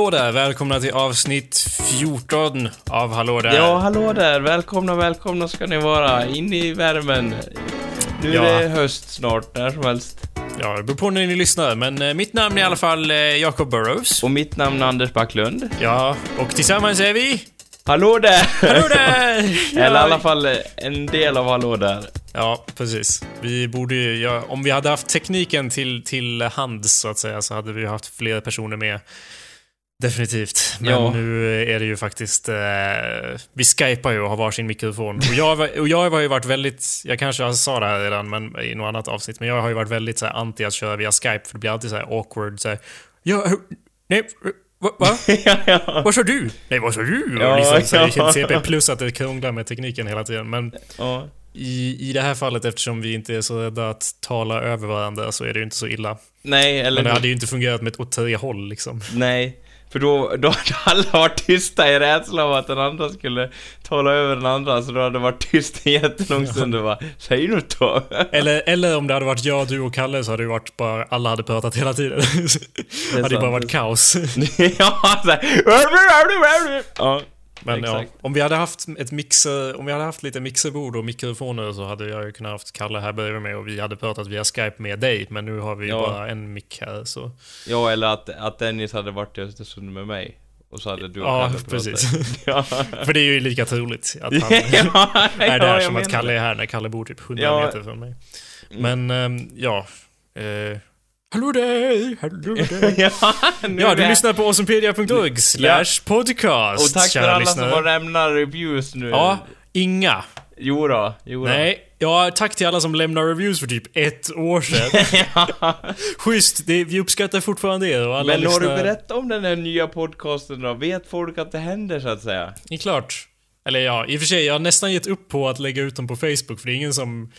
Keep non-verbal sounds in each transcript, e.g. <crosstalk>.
Hallå där, välkomna till avsnitt 14 av Hallå där. Ja, hallå där. Välkomna, välkomna ska ni vara. In i värmen. Nu Ja. är det höst snart, när som helst. Ja, det beror på när ni lyssnar, men eh, mitt namn är i alla fall eh, Jacob Burrows. Och mitt namn är Anders Backlund. Ja, och tillsammans är vi... Hallå där! Hallå där! Ja. <laughs> Eller i alla fall eh, en del av hallå där. Ja, precis. Vi borde ju, ja, om vi hade haft tekniken till, till hands så att säga så hade vi haft fler personer med. Definitivt. Men Ja. nu är det ju faktiskt... Eh, vi skypar ju och har varsin mikrofon. Och jag, och jag har ju varit väldigt... Jag kanske sa det här redan men, i något annat avsnitt, men jag har ju varit väldigt så här, anti att köra via Skype för det blir alltid så här awkward. Så här, ja, nej, va? va? <laughs> ja, ja. Vad sa du? Nej, vad sa du? Ja, liksom, så här, ja. CP plus att det krånglar med tekniken hela tiden. Men ja. i, I det här fallet, eftersom vi inte är så rädda att tala över varandra, så är det ju inte så illa. Nej, eller Men det hade ju inte fungerat med ett åt tre håll liksom. Nej. För då, då hade alla varit tysta i rädsla av att den andra skulle tala över den andra, så då hade det varit tyst en jättelång stund och bara Säg något då! <laughs> Eller, eller om det hade varit jag, du och Kalle så hade det varit bara, alla hade pratat hela tiden. det <laughs> hade sant, bara det varit kaos. <laughs> ja, såhär... Ja, Men ja, om vi hade haft ett mixer, om vi hade haft lite mixerbord och mikrofoner så hade jag ju kunnat haft Kalle här bredvid mig och vi hade pratat via Skype med dig. Men nu har vi Ja. bara en mick här så. ja, eller att, att Dennis hade varit i Östersund med mig. Och så hade du och Ja, precis. <laughs> Ja, För det är ju lika troligt att han <laughs> ja, är där som att Kalle är här när Kalle bor typ 100 Ja. meter från mig. Men, ehm, ja. Eh, hallå där, hallå <laughs> där. ja, Ja, du det- lyssnar på awesomepedia.org slash podcast, Och tack för alla lyssnare. som har lämnat reviews nu. Ja, inga. Jo då, jo då. Nej, ja, tack till alla som lämnar reviews för typ ett år sedan. <laughs> ja. Schysst, det, vi uppskattar fortfarande er och alla Men har du lyssnar- berättat om den här nya podcasten då? Vet folk att det händer så att säga? Det är klart. Eller ja, i och för sig, jag har nästan gett upp på att lägga ut dem på Facebook för det är ingen som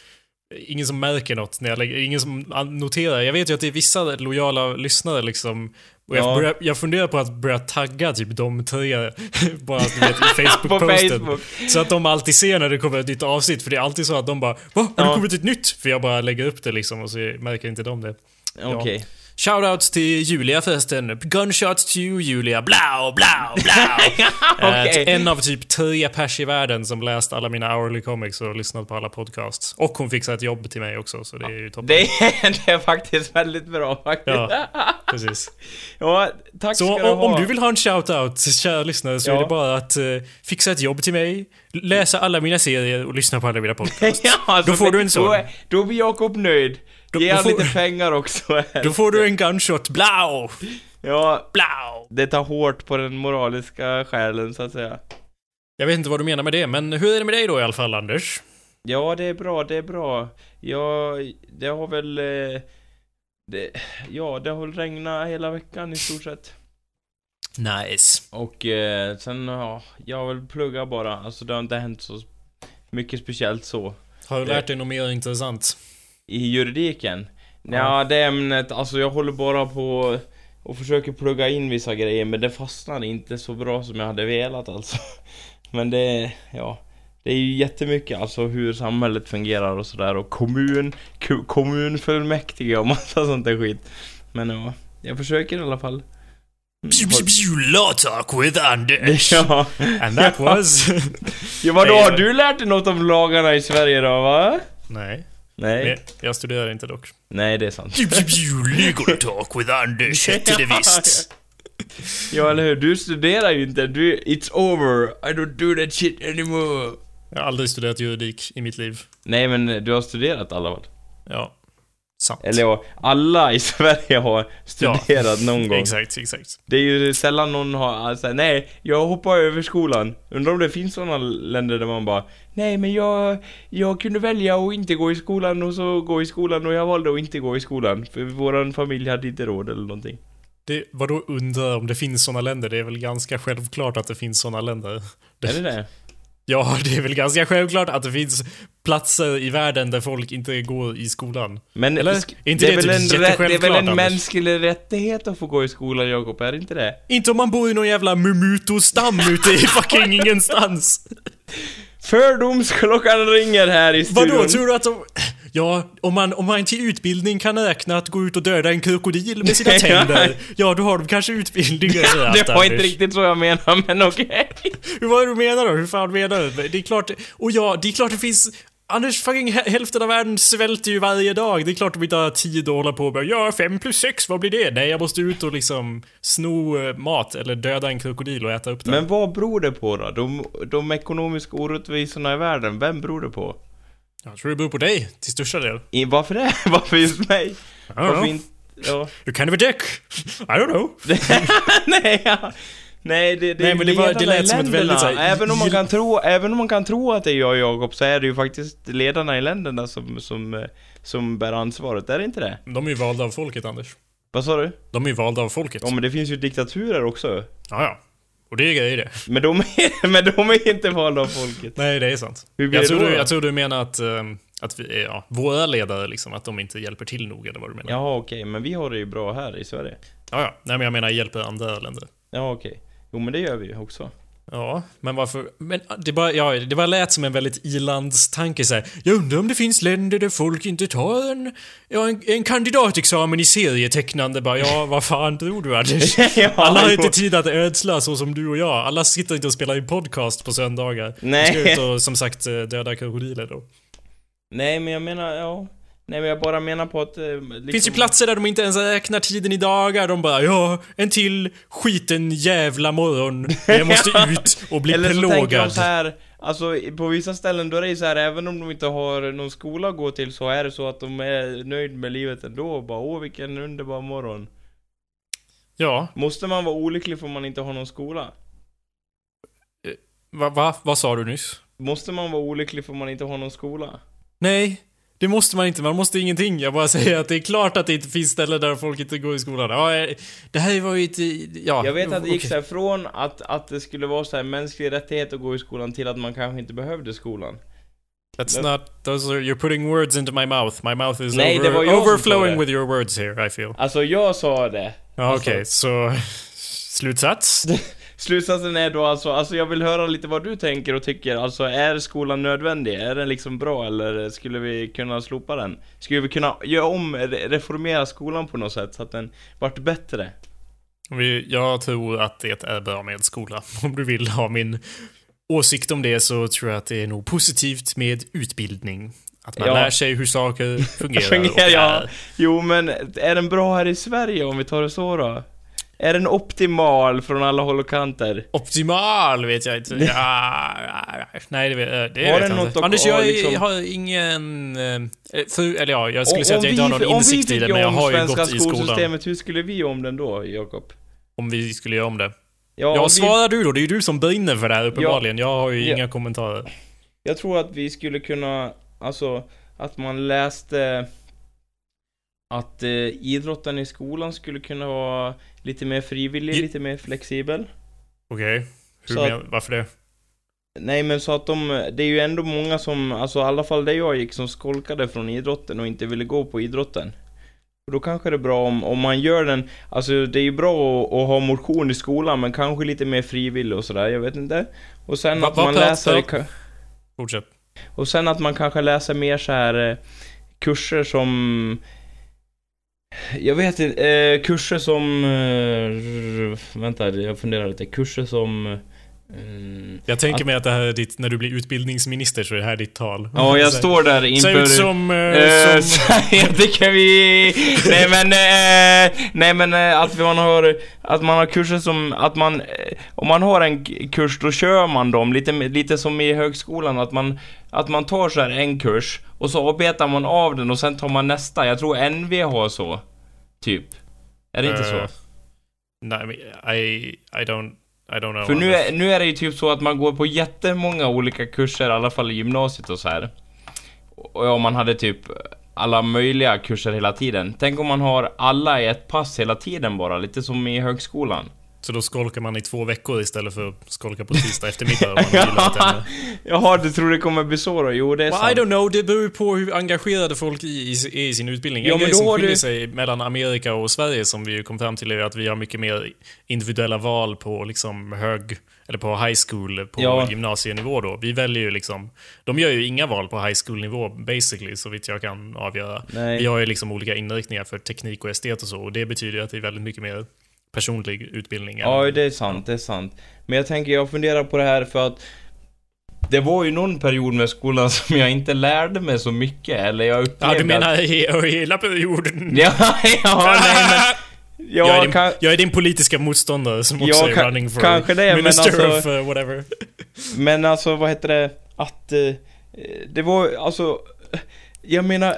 Ingen som märker något när jag lägger, ingen som noterar. Jag vet ju att det är vissa lojala lyssnare liksom. Och jag, Ja. börjar, jag funderar på att börja tagga typ de tre, <laughs> bara du vet, i <laughs> Facebook-posten. Facebook. Så att de alltid ser när det kommer ett nytt avsnitt, för det är alltid så att de bara Va? Har det Ja. kommit ett nytt? För jag bara lägger upp det liksom och så märker inte de det. Okej. Shoutouts till Julia förresten. Gunshots to you Julia. Blau, blau, blau. <laughs> Eh, En av typ tre pers i världen som läst alla mina hourly comics och lyssnat på alla podcasts. Och hon fixade ett jobb till mig också, så det är ju toppen. Det är, <laughs> det är faktiskt väldigt bra faktiskt. Ja. <laughs> Precis. Ja, tack Så ska du om, ha. om du vill ha en shoutout, kära lyssnare, så Ja. är det bara att eh, fixa ett jobb till mig, läsa alla mina serier och lyssna på alla mina podcasts. ja, alltså, Då får du en sån. Då, då blir Jakob nöjd. Då- Ge då han får- lite pengar också. Då får du en gunshot. Blau! Ja, Blau! det tar hårt på den moraliska själen så att säga. Jag vet inte vad du menar med det, men hur är det med dig då i alla fall, Anders? Ja, det är bra, det är bra. Ja, det har väl... eh, Det, ja, det har väl regnat hela veckan i stort sett. Nice. Och eh, sen, ja, jag har väl pluggat bara. Alltså det har inte hänt så mycket speciellt så. Har du lärt dig något mer intressant? I juridiken? Ja. Det ämnet, alltså jag håller bara på och försöker plugga in vissa grejer men det fastnar inte så bra som jag hade velat alltså. <laughs> Men det, ja. Det är ju jättemycket alltså hur samhället fungerar och sådär och kommun, kommunfullmäktige och <laughs> massa sånt där skit. Men ja, jag försöker i alla fall. Law talk with Anders. <laughs> Ja. And that was... ja vadå, har du lärt dig något om lagarna i Sverige då va? Nej. Nej. Men jag studerar inte dock. Nej det är sant. Legal talk with Anders <laughs> hette det visst. Ja eller hur, du studerar ju inte, du, it's over, I don't do that shit anymore. Jag har aldrig studerat juridik i mitt liv. Nej men du har studerat alla fall? Ja. Sant. Eller ja, alla i <laughs> Sverige har studerat någon gång. Exakt, exakt. Det är ju sällan någon har alltså, nej, jag hoppar över skolan. Undrar om det finns sådana länder där man bara Nej men jag, jag kunde välja att inte gå i skolan och så gå i skolan och jag valde att inte gå i skolan. För våran familj hade inte råd eller någonting. Det, vadå undrar om det finns såna länder? Det är väl ganska självklart att det finns såna länder. Är det det? <laughs> Ja, det är väl ganska självklart att det finns platser i världen där folk inte går i skolan. Men Eller? Är inte det, det är väl typ en, det är väl en mänsklig rättighet att få gå i skolan Jakob, är det inte det? Inte om man bor i någon jävla Mumuto-stam ute i fucking <laughs> ingenstans. Fördomsklockan ringer här i studion. Vadå, tror du att de... Ja, om man, om man till utbildning kan räkna att gå ut och döda en krokodil med sina <laughs> tänder, ja då har de kanske utbildning i <laughs> Det var inte riktigt så jag menade, men okej. Hur var det du menar då? Hur fan menar du? Det är klart, och ja, det är klart det finns Anders, fucking hä- hälften av världen svälter ju varje dag. Det är klart de inte har tid att hålla på och bara Ja, fem plus sex, vad blir det? Nej, jag måste ut och liksom sno eh, mat eller döda en krokodil och äta upp den. Men vad beror det på då? De, de ekonomiska orättvisorna i världen, vem beror det på? Jag tror det beror på dig, till största del. I, varför det? <laughs> Varför just mig? Varför inte... Ja. You're kind of a dick. I don't know. <laughs> Nej, ja. Nej, det, det Nej, men det var- det lät som ett väldigt så här- även, om man kan tro, även om man kan tro att det är jag och Jakob, så är det ju faktiskt ledarna i länderna som, som, eh, som bär ansvaret, är det inte det? De är ju valda av folket, Anders. Vad sa du? De är ju valda av folket. Ja men det finns ju diktaturer också. Ja, ja. Och det är grejer det. Men de är, <laughs> men de är inte valda av folket. Nej, det är sant. Hur blir Jag det tror, då? du, jag tror du menar att, ehm, att vi, ja, våra ledare liksom, att de inte hjälper till nog, eller vad du menar? Jaha okej, men vi har det ju bra här i Sverige. Ja, ja. Nej, men jag menar hjälper andra länder. Ja okej. Jo men det gör vi ju också. Ja, men varför? Men det bara, ja, det bara lät som en väldigt ilandstanke så här. Jag undrar om det finns länder där folk inte tar en, ja, en, en kandidatexamen i serietecknande bara. Ja, vad fan tror du Anders? <laughs> Alla har inte tid att ödsla så som du och jag. Alla sitter inte och spelar in podcast på söndagar. Nej. Ska ut och som sagt eh, döda krokodiler då. Nej men jag menar, ja. Nej men jag bara menar på att... Eh, liksom... Det finns ju platser där de inte ens räknar tiden i dagar. De bara ja, en till skiten jävla morgon. Jag måste <laughs> ut och bli Eller så tänker de så här, alltså på vissa ställen då är det ju så här, även om de inte har någon skola att gå till så är det så att de är nöjd med livet ändå och bara åh vilken underbar morgon. Ja, Måste man vara olycklig för man inte har någon skola? va, va, vad sa du nyss? Måste man vara olycklig för man inte har någon skola? Nej, det måste man inte. Man måste ingenting. Jag bara <laughs> säger att det är klart att det inte finns ställen där folk inte går i skolan. Ja, eh, det här var ju ett... Ja, Jag vet att det gick här från att, att det skulle vara så här mänsklig rättighet att gå i skolan till att man kanske inte behövde skolan. That's not... Those are, you're putting words into my mouth. My mouth is Nej, over, overflowing with your words here, I feel. Alltså jag sa det. Ja, okej, så... Slutsats? <laughs> Slutsatsen är då alltså, alltså jag vill höra lite vad du tänker och tycker. Alltså är skolan nödvändig? Är den liksom bra eller skulle vi kunna slopa den? Skulle vi kunna göra om, re- reformera skolan på något sätt så att den vart bättre? Jag tror att det är bra med skola. <laughs> Om du vill ha min åsikt om det så tror jag att det är nog positivt med utbildning. Att man Ja. lär sig hur saker <laughs> fungerar. Fungerar, ja. Jo men, är den bra här i Sverige om vi tar det så då? Är den optimal från alla håll och kanter? Optimal vet jag inte. <laughs> Ja, nej, det vet, det Har vet jag inte. Anders, jag ja, liksom- har ingen... eh, För, eller ja, jag skulle Om- säga att jag inte har någon insikt i det, men jag har ju gått i skolan. skolsystemet, hur skulle vi om den då, Jakob? Om vi skulle göra om det. Ja, Ja, om vi- svarar du då. Det är ju du som brinner för det här uppenbarligen. Jag har ju Ja. inga kommentarer. Jag tror att vi skulle kunna, alltså, att man läste att eh, idrotten i skolan skulle kunna vara lite mer frivillig, lite mer flexibel. Okej. Hur Så men, varför det? Nej men så att de, det är ju ändå många som, alltså i alla fall där jag gick, som skolkade från idrotten och inte ville gå på idrotten. Och då kanske det är bra om, om man gör den, alltså det är ju bra att, att ha motion i skolan men kanske lite mer frivillig och sådär, jag vet inte. Och sen Va- att vad man pratar- läser ka- Fortsätt. Och sen att man kanske läser mer så här eh, kurser som... Jag vet inte, eh, kurser som... Eh, vänta, jag funderar lite. Kurser som... Mm, Jag tänker Att- mig att det här är ditt, när du blir utbildningsminister så är det här ditt tal. ja, jag står där inför... ut som... eh, Eh, som <laughs> så jag tycker vi... Nej men, eh, nej men att man har, att man har kurser som, att man, om man har en kurs då kör man dem, lite, lite som i högskolan, att man, att man tar så här en kurs och så avbetar man av den och sen tar man nästa. Jag tror NV har så, typ. Är det inte så? Eh, Nej, men I, I don't... I don't know. För nu är, nu är det ju typ så att man går på jättemånga olika kurser, i alla fall i gymnasiet och så här. Och om man hade typ alla möjliga kurser hela tiden. Tänk om man har alla i ett pass hela tiden bara, lite som i högskolan. Så då skolkar man i två veckor istället för att skolka på tisdag eftermiddag om man ämne. <laughs> Jaha, du tror det kommer bli så då? Jo, det är Well, sant. I don't know, det beror ju på hur engagerade folk i, är i sin utbildning. Ja, en men grej då som skiljer du- sig mellan Amerika och Sverige som vi ju kom fram till är att vi har mycket mer individuella val på liksom hög... Eller på high school, på Ja. gymnasienivå då. Vi väljer ju liksom... De gör ju inga val på high school-nivå basically, så vitt jag kan avgöra. Nej. Vi har ju liksom olika inriktningar för teknik och estet och så, och det betyder ju att det är väldigt mycket mer personlig utbildning. Ja, det är sant, det är sant. Men jag tänker, jag funderar på det här för att det var ju någon period med skolan <laughs> som jag inte lärde mig så mycket, eller jag upplevde Ja, du att- menar he- hela perioden? <laughs> Ja, ja, nej men... <laughs> Ja, jag, är din, kan, jag är din politiska motståndare som också Ja, är running for kanske det, men minister alltså- of uh, whatever. men alltså vad heter det? Att... Eh, det var alltså... Jag menar...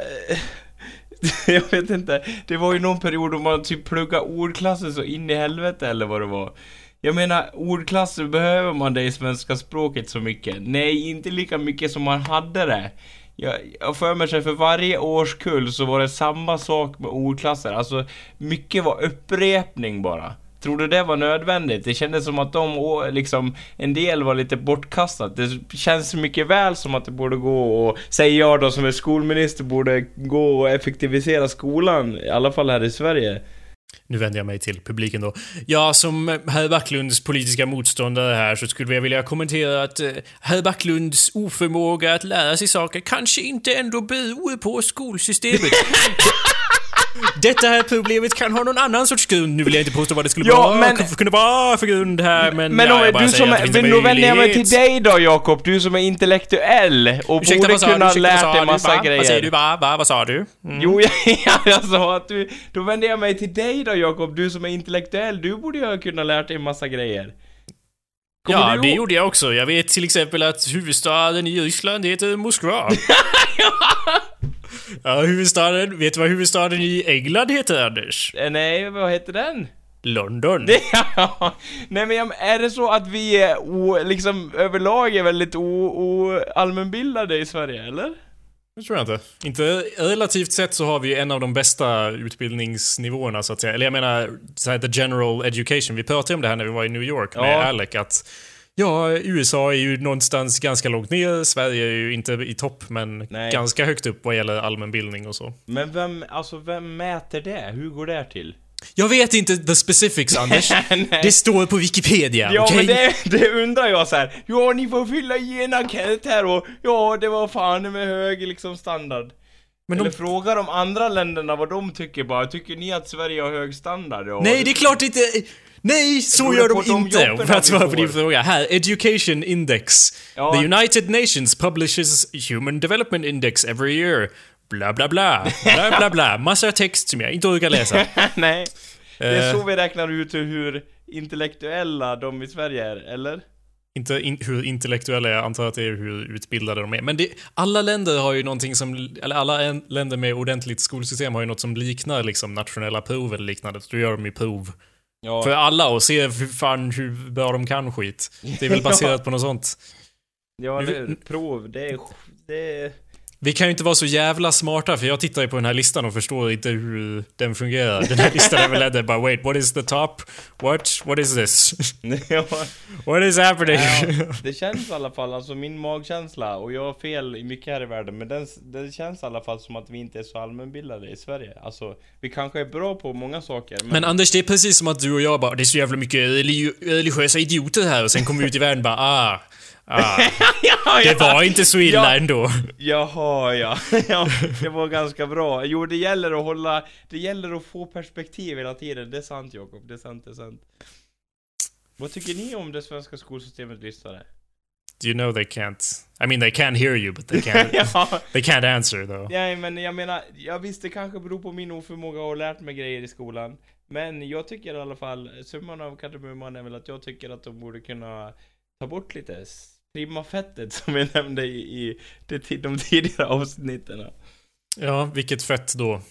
<laughs> Jag vet inte. Det var ju någon period då man typ pluggade ordklasser så in i helvete eller vad det var. Jag menar, ordklasser behöver man det i svenska språket så mycket? Nej, inte lika mycket som man hade det. Jag, jag för mig för varje årskull så var det samma sak med ordklasser. Alltså, mycket var upprepning bara. Tror du det var nödvändigt? Det kändes som att de, liksom, en del var lite bortkastat. Det känns mycket väl som att det borde gå och, säger jag då som är skolminister, borde gå och effektivisera skolan. I alla fall här i Sverige. Nu vänder jag mig till publiken då. Ja, som herr Backlunds politiska motståndare här så skulle jag vilja kommentera att eh, herr Backlunds oförmåga att lära sig saker kanske inte ändå beror på skolsystemet. <laughs> Detta här problemet kan ha någon annan sorts grund. Nu vill jag inte påstå vad det skulle Ja, vara, men- kunna vara för grund här, men... Men ja, jag bara du som men då vänder jag mig till dig då Jakob, du som är intellektuell och Ursäkta, borde du? kunna ha lärt dig du? massa Va? grejer. Vad säger du? Va? Va? Vad sa du? Mm. Jo, <laughs> jag, jag sa att du, då vänder jag mig till dig då Jakob, du som är intellektuell, du borde ju ha kunnat lärt dig massa grejer. Kommer Ja, det gjorde jag också. Jag vet till exempel att huvudstaden i Ryssland heter Moskva. <laughs> ja, huvudstaden... Vet du vad huvudstaden i England heter, Anders? Eh, Nej, vad heter den? London. <laughs> Det, nej men är det så att vi är o, liksom överlag är väldigt o, o, allmänbildade i Sverige, eller? Det tror jag inte. Inte relativt sett så har vi en av de bästa utbildningsnivåerna så att säga. Eller jag menar, så här, the general education. Vi pratade om det här när vi var i New York med Ja. Alec att Ja, USA är ju någonstans ganska långt ner. Sverige är ju inte i topp, men Nej. ganska högt upp vad gäller allmänbildning och så. Men vem, alltså vem mäter det? Hur går det till? Jag vet inte the specifics, Anders. <laughs> Det står på Wikipedia, Ja okej? men det, det undrar jag så här. Ja ni får fylla i en enkät här och ja det var fan med hög liksom standard. Men Eller de... fråga de andra länderna vad de tycker bara. Tycker ni att Sverige har hög standard? Ja, Nej, det är klart inte... Nej, så gör de inte! För att svara på din fråga. Här, Education Index. Ja. The United Nations publishes Human Development Index every year. Bla, bla, bla. Bla, bla, bla. Massa text som jag inte orkar läsa. <laughs> Nej. Det är Eh, så vi räknar ut hur intellektuella de i Sverige är, eller? Inte in, hur intellektuella jag antar att det är hur utbildade de är. Men det, alla länder har ju någonting som, eller alla en, länder med ordentligt skolsystem har ju något som liknar liksom nationella prov eller liknande. Så då gör de ju prov Ja. för alla och se hur fan hur bra de kan skit. Det är väl <laughs> baserat på något sånt. Ja, det, prov, det är... Det är... Vi kan ju inte vara så jävla smarta för jag tittar ju på den här listan och förstår inte hur den fungerar. Den här listan är väl ändå bara wait, what is the top? What? What is this? <laughs> What is happening? Ja, det känns i alla fall, alltså min magkänsla, och jag har fel i mycket här i världen, men den, det känns i alla fall som att vi inte är så allmänbildade i Sverige. Alltså, vi kanske är bra på många saker, men... Men Anders, det är precis som att du och jag bara, det är så jävla mycket religi- religiösa idioter här och sen kommer vi ut i världen bara ah, ah, <laughs> ja, det var inte så illa Ja. ändå. Jaha, ja. <laughs> ja. Det var ganska bra. Jo, det gäller att hålla... Det gäller att få perspektiv hela tiden. Det är sant, Jakob. Det är sant, det är sant. Vad tycker ni om det svenska skolsystemet, lyssnare? Do you know they can't, I mean they can hear you but they can't, <laughs> ja. they can't answer though. Nej, men jag menar, jag visst det kanske beror på min oförmåga att ha lärt mig grejer i skolan. Men jag tycker i alla fall, summan av kardemumman är väl att jag tycker att de borde kunna ta bort lite, trimma fettet <laughs> som jag nämnde i, i det, de tidigare avsnitten. Ja, vilket fett då.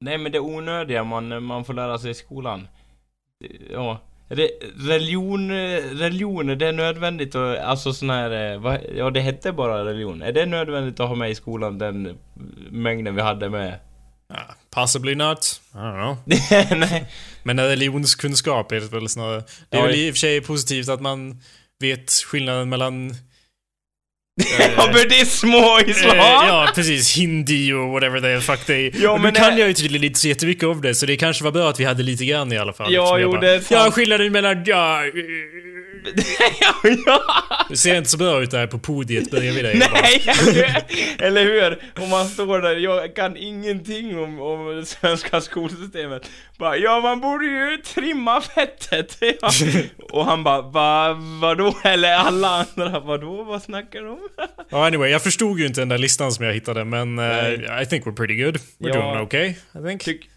Nej men det onödiga man, man får lära sig i skolan. Ja. Re, religion, religion, är det nödvändigt att, alltså sån här, eh, vad, ja det hette bara religion. Är det nödvändigt att ha med i skolan den mängden vi hade med? Ja, Possibly not. I don't know. <laughs> Nej. Men religionskunskap är det väl snarare. Det är Ja, väl i och för sig positivt att man vet skillnaden mellan... <laughs> Ja, buddhism och islam! Eh, ja, precis. Hindi och whatever the fuck they... Ja, men nu kan det- jag ju tydligen inte så jättemycket om det, så det kanske var bra att vi hade lite grann i alla fall. Ja, jo, bara, det är sant. Ja, skillnaden mellan... Ja, eh, ja, <laughs> det ser inte så bra ut där på podiet bredvid dig. Nej, eller hur? Om man står där, jag kan ingenting om, om det svenska skolsystemet. Bara, ja man borde ju trimma fettet. Ja. <laughs> Och han bara, va, vadå? Eller alla andra, vadå? Vad snackar de om? <laughs> Ja, anyway, jag förstod ju inte den där listan som jag hittade, men Nej. I think we're pretty good. We're Ja. doing okay, I think. Tyck,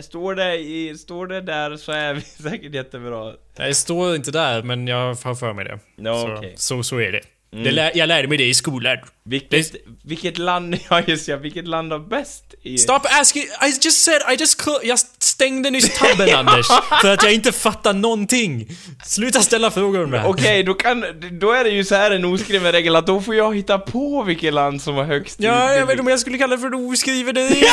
står, det i, står det där så är vi <laughs> säkert jättebra. Det står inte där, men jag har för mig det. Ja, så, okej. så, så är det. Mm. det lär, jag lärde mig det i skolan. Vilket, vilket land, <laughs> ja just ja, vilket land har bäst i... Stop asking, I just said, I just Jag stängde nyss tabben <laughs> Anders, för att jag inte fattar någonting. Sluta ställa frågor det här. Okej, då kan, då är det ju så här en oskriven regel att då får jag hitta på vilket land som har högst Ja, jag vet inte om jag skulle kalla det för en oskriven regel.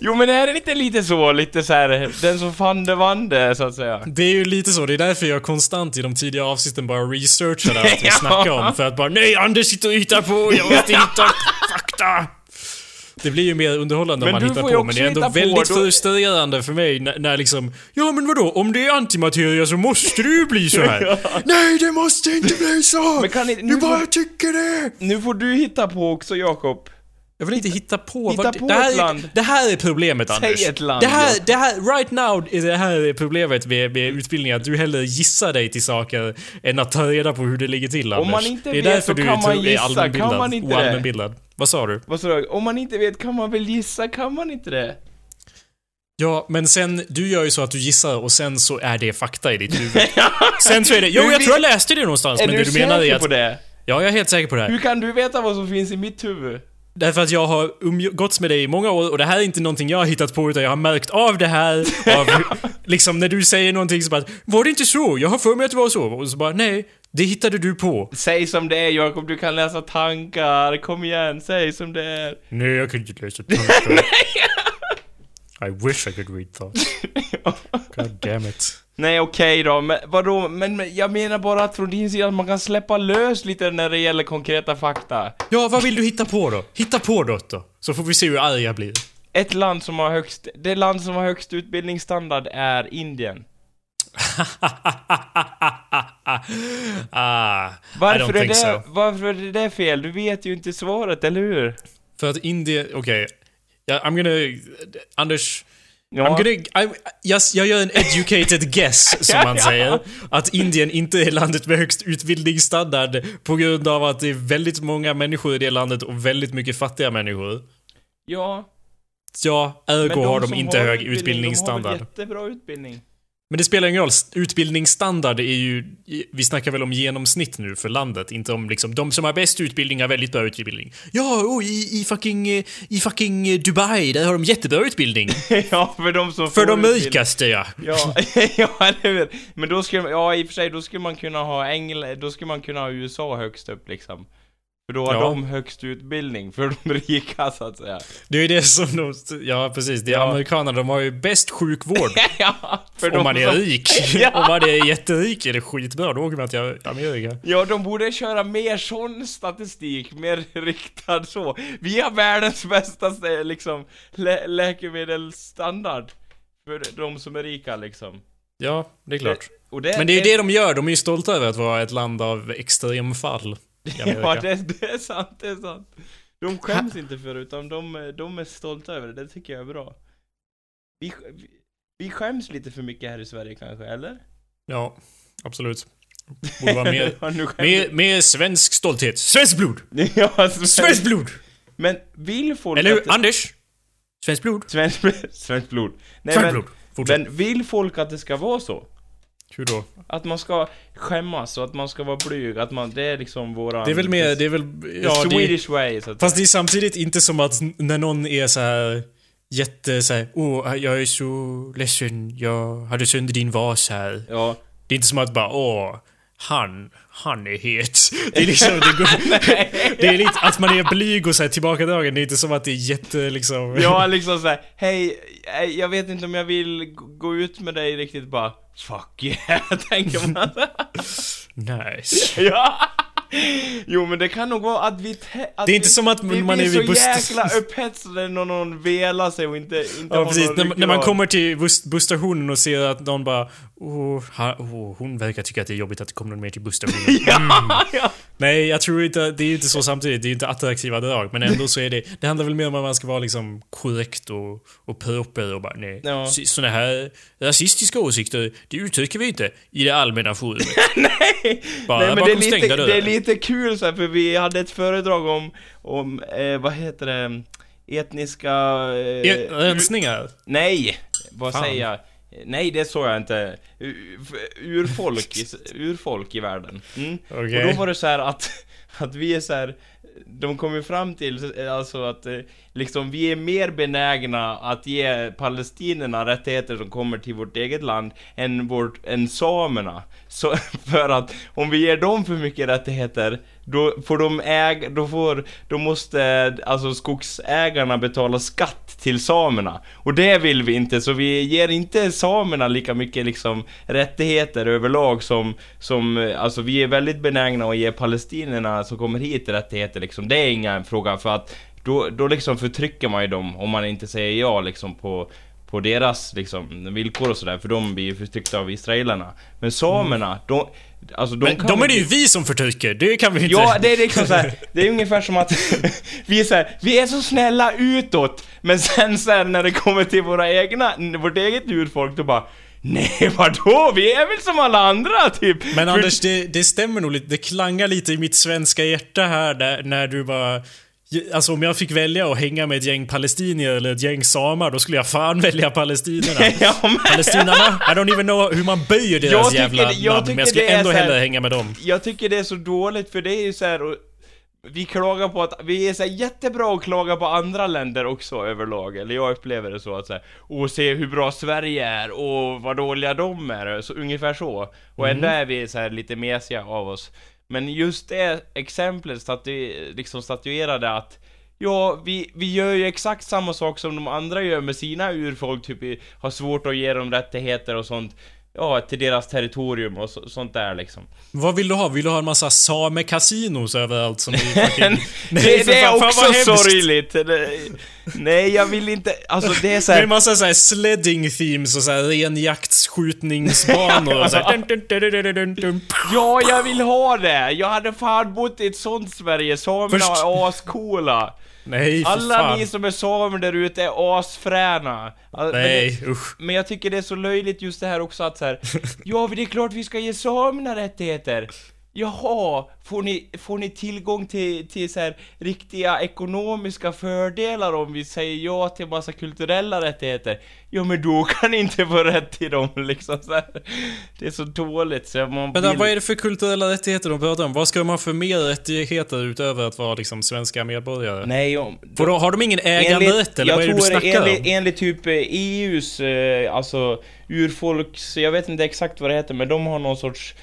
Jo men är det inte lite så, lite så här, den som fann det vann det, så att säga? Det är ju lite så, det är därför jag konstant i de tidiga avsnitten bara researchar allt vi <laughs> Ja. Snackar om. För att bara nej, Anders sitter och hittar på, jag måste hitta fakta. Det blir ju mer underhållande Men om du man hittar på, men det är ändå väldigt då- frustrerande för mig när, när liksom Ja men vadå, om det är antimateria så måste det ju bli så här. <laughs> Nej, det måste inte bli så! Men kan ni- du nu bara får- tycker det! Nu får du hitta på också, Jakob. Jag vill inte hitta på. Hitta vad- på det, här, ett är- land. det här är problemet Säg Anders. ett land, det här, det här, right now är det här är problemet med, med utbildning. Att du hellre gissar dig till saker än att ta reda på hur det ligger till Anders. man inte det är vet därför så du kan man är gissa, allmänbildad. kan man inte det? oallmänbildad. Vad sa du? Vad sa du? Om man inte vet kan man väl gissa, kan man inte det? Ja, men sen, du gör ju så att du gissar och sen så är det fakta i ditt huvud. <laughs> sen så är det, jo jag tror jag läste det någonstans, Är men du det du menar är säker att... på det? Ja, jag är helt säker på det här. Hur kan du veta vad som finns i mitt huvud? Därför att jag har umgåtts med dig i många år och det här är inte någonting jag har hittat på utan jag har märkt av det här av, <laughs> liksom när du säger någonting så bara Var det inte så? Jag har för mig att det var så. Och så bara nej, det hittade du på. Säg som det är Jakob, du kan läsa tankar, kom igen, säg som det är. Nej, jag kan inte läsa <laughs> tankar. I wish I could read thoughts. <laughs> God damn it. Nej okej då, men vadå, men, men jag menar bara att från din sida att man kan släppa lös lite när det gäller konkreta fakta. Ja, vad vill du hitta på då? Hitta på något då. Så får vi se hur arg jag blir. Ett land som har högst, det land som har högst utbildningsstandard är Indien. <laughs> ah, Varför är, det, so. varför är det fel? Du vet ju inte svaret, eller hur? För att Indien, okej. Ja, I'm gonna... Anders... Ja. I'm gonna, I, jag, jag gör en educated <laughs> guess, som man säger. Att Indien inte är landet med högst utbildningsstandard på grund av att det är väldigt många människor i det landet och väldigt mycket fattiga människor. Ja. Ja, ergo har de inte hög utbildning, De har utbildningsstandard. jättebra utbildning. Men det spelar ingen roll. Utbildningsstandard är ju... Vi snackar väl om genomsnitt nu för landet, inte om liksom... De som har bäst utbildning har väldigt bra utbildning. Ja, och i, i fucking... I fucking Dubai, där har de jättebra utbildning. <laughs> ja, för de som För de rikaste, ja. <laughs> Ja, <laughs> ja eller hur? Men då skulle, ja i och för sig, då skulle man kunna ha England, då skulle man kunna ha USA högst upp liksom. För då har Ja. de högst utbildning, för de rika så att säga. Det är ju det som de... Ja, precis. Det är Ja. amerikanerna, de har ju bäst sjukvård. <laughs> ja, för om de man är som- rik. <laughs> Ja. om man är jätterik är det skitbra, då åker man till Amerika. Ja, de borde köra mer sån statistik, mer riktad så. Vi har världens bästa eh, liksom lä läkemedelsstandard. För de som är rika liksom. Ja, det är klart. Och det, Men det är ju det de gör, de är ju stolta över att vara ett land av extremfall. Ja, det, det är sant, det är sant. De skäms inte för det, utan de, de är stolta över det, det tycker jag är bra. Vi, vi, vi skäms lite för mycket här i Sverige kanske, eller? Ja, absolut. Borde vara mer, <laughs> mer, mer svensk stolthet. Svenskt blod! <laughs> Ja, svensk- Svenskt blod! Men vill folk Eller hur? att... Anders? Svenskt blod? Svenskt, <laughs> svenskt blod. Nej Svenskt men, blod. Fortsätt. men vill folk att det ska vara så? Hur då? Att man ska skämmas och att man ska vara blyg, att man, det är liksom våran... Det är väl mer, det är väl... the Ja, det, Swedish way, så att fast det är samtidigt inte som att när någon är så här jätte så här, åh, jag är så ledsen, jag hade sönder din vas här. Ja, Det är inte som att bara, åh, han, han är het. Det är liksom, det, går, <laughs> det är lite att man är blyg och så här tillbakadragen. Det är inte som att det är jätte liksom... Ja, liksom såhär, hej, eh, jag vet inte om jag vill gå ut med dig riktigt bara Fuck yeah, <laughs> tänker man. Nice. <laughs> ja! Jo men det kan nog vara att vi... Att Det är inte vi, som att vi man blir är vid så buss- jäkla upphetsade när någon velar sig och inte, inte Ja precis, när, när man kommer till buss, busstationen och ser att någon bara oh, ha, oh, hon verkar tycka att det är jobbigt att det kommer någon mer till busstationen. <laughs> Ja, ja. Nej, jag tror inte, det är ju inte så samtidigt. Det är ju inte attraktiva drag. Men ändå så är det, det handlar väl mer om att man ska vara liksom korrekt och, och proper och bara nej. Ja. Så- Såna här rasistiska åsikter, det uttrycker vi inte i det allmänna forumet. <laughs> Nej, Bara Nej men det bakom är, lite, dörrar. det är lite kul så här, för vi hade ett föredrag om, om eh, vad heter det, etniska... Eh, E- Rensningar? Nej, vad Fan. säger jag? Nej, det såg jag inte. Urfolk i, <laughs> urfolk i världen. Mm. Okej. Och då var det så här att, <laughs> att vi är så här. De kom ju fram till alltså att eh, liksom vi är mer benägna att ge palestinierna rättigheter som kommer till vårt eget land än, vårt, än samerna. Så, <laughs> för att om vi ger dem för mycket rättigheter då får de äga, då får, då måste alltså skogsägarna betala skatt till samerna. Och det vill vi inte, så vi ger inte samerna lika mycket liksom rättigheter överlag som, som, alltså vi är väldigt benägna att ge palestinierna som kommer hit rättigheter liksom. Det är ingen fråga för att då, då liksom förtrycker man ju dem om man inte säger ja liksom på på deras liksom, villkor och sådär, för de blir ju förtryckta av israelerna. Men samerna, de, alltså de Men de är det ju vi som förtrycker, det kan vi inte... Ja, det är liksom så här, det är ungefär som att <laughs> vi är så här, vi är så snälla utåt, men sen så här, när det kommer till våra egna, vårt eget urfolk, då bara Nej vadå? Vi är väl som alla andra typ! Men Anders, det, det stämmer nog lite. Det klangar lite i mitt svenska hjärta här där, när du bara... Alltså om jag fick välja att hänga med ett gäng palestinier eller ett gäng samar, då skulle jag fan <laughs> välja palestinierna. <laughs> ja, Palestinarna, I don't even know hur man böjer deras Jag tycker jävla jag namn, men jag skulle ändå här- hellre hänga med dem. jag tycker det är så dåligt för det är ju så här, och vi klagar på att, vi är så jättebra att klaga på andra länder också överlag, eller jag upplever det så att så här, och se hur bra Sverige är och vad dåliga de är, så ungefär så. Och ändå är vi så här lite mesiga av oss. Men just det exemplet statu- liksom statuerade att Ja, vi, vi gör ju exakt samma sak som de andra gör med sina urfolk, typ har svårt att ge dem rättigheter och sånt. Ja, till deras territorium och så, sånt där liksom. Vad vill du ha? Vill du ha en massa samekasinos överallt som är <laughs> fucking... det, för det är också sorgligt. Det, nej, jag vill inte, alltså det är så Det är en massa såhär sledding themes och såhär renjaktsskjutningsbanor och såhär... <laughs> Ja, jag vill ha det! Jag hade fan bott i ett sånt Sverige, samerna Först- är ascoola. Nej, Alla fan. ni som är samer där ute är asfräna. All- men det- Nej, usch. Men jag tycker det är så löjligt just det här också att så här, <laughs> ja men det är klart vi ska ge samerna rättigheter. Jaha, får ni, får ni tillgång till, till så här riktiga ekonomiska fördelar om vi säger ja till massa kulturella rättigheter? Ja men då kan ni inte få rätt till dem <laughs> liksom så här. Det är så dåligt så man Men vill... vad är det för kulturella rättigheter de pratar om? Vad ska de ha för mer rättigheter utöver att vara liksom svenska medborgare? Nej, om... Får de, har de ingen äganderätt eller vad är det du snackar enligt, om? enligt typ eh, EUs, eh, alltså urfolks, jag vet inte exakt vad det heter, men de har någon sorts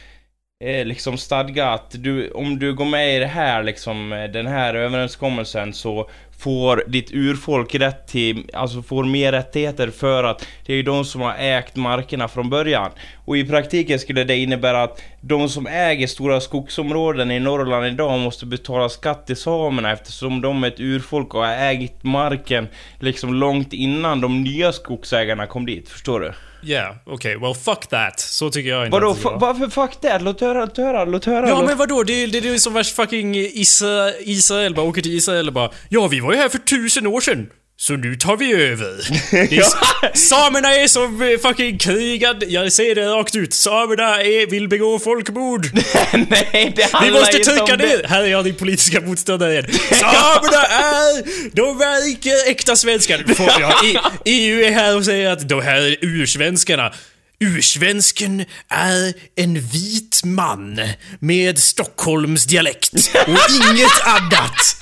eh, liksom stadga att du, om du går med i det här liksom, eh, den här överenskommelsen så får ditt urfolk rätt till, alltså får mer rättigheter för att det är ju de som har ägt markerna från början. Och i praktiken skulle det innebära att de som äger stora skogsområden i Norrland idag måste betala skatt till samerna eftersom de är ett urfolk och har ägt marken liksom långt innan de nya skogsägarna kom dit, förstår du? Ja, yeah, okej. Well, fuck that. Så tycker jag inte Vadå, varför fuck det? Låt höra, låt höra, låt höra! Ja låt... men vadå, det är det, det är som värst fucking Isra, Israel bara åker till Israel och bara Ja vi var ju här för tusen år sedan så nu tar vi över. <laughs> Det Samerna är som eh, fucking krigad, jag säger det rakt ut. Samerna är, vill begå folkmord. <laughs> Nej, det Vi handlar måste inte om trycka det. ner! Här är jag din politiska motståndare igen. <laughs> Samerna är, de är icke äkta svenskar. Ja, E- EU är här och säger att de här är ursvenskarna. Ursvensken är en vit man med Stockholms dialekt och inget annat.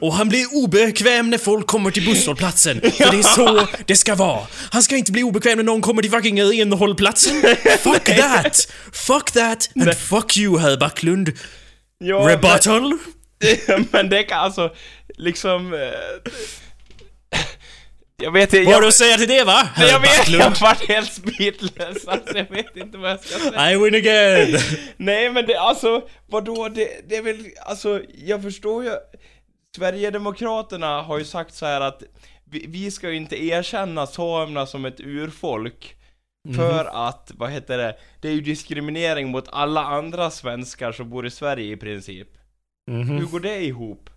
Och han blir obekväm när folk kommer till busshållplatsen. För det är så det ska vara. Han ska inte bli obekväm när någon kommer till fucking renhållplatsen. Fuck that! Fuck that! And fuck you, herr Backlund. Ja, Rebuttal? Men, <laughs> men det kan alltså, liksom... eh, Jag vet inte, Vad har du jag, att säga till det va? jag Herr vet, jag vart helt speedless, alltså jag vet inte vad jag ska säga. I win again! Nej men det, alltså, vadå, det, det är väl, alltså, jag förstår ju Sverigedemokraterna har ju sagt så här att vi, vi ska ju inte erkänna samerna som ett urfolk För att, vad heter det, det är ju diskriminering mot alla andra svenskar som bor i Sverige i princip Mhm. Hur går det ihop?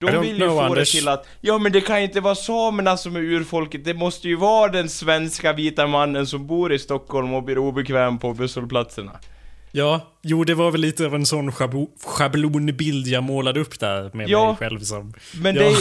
De vill ju know, få Anders. det till att, ja men det kan ju inte vara samerna som är urfolket, det måste ju vara den svenska vita mannen som bor i Stockholm och blir obekväm på busshållplatserna Ja, jo det var väl lite av en sån schablo- schablonbild jag målade upp där med Ja. mig själv som... Men Ja. det,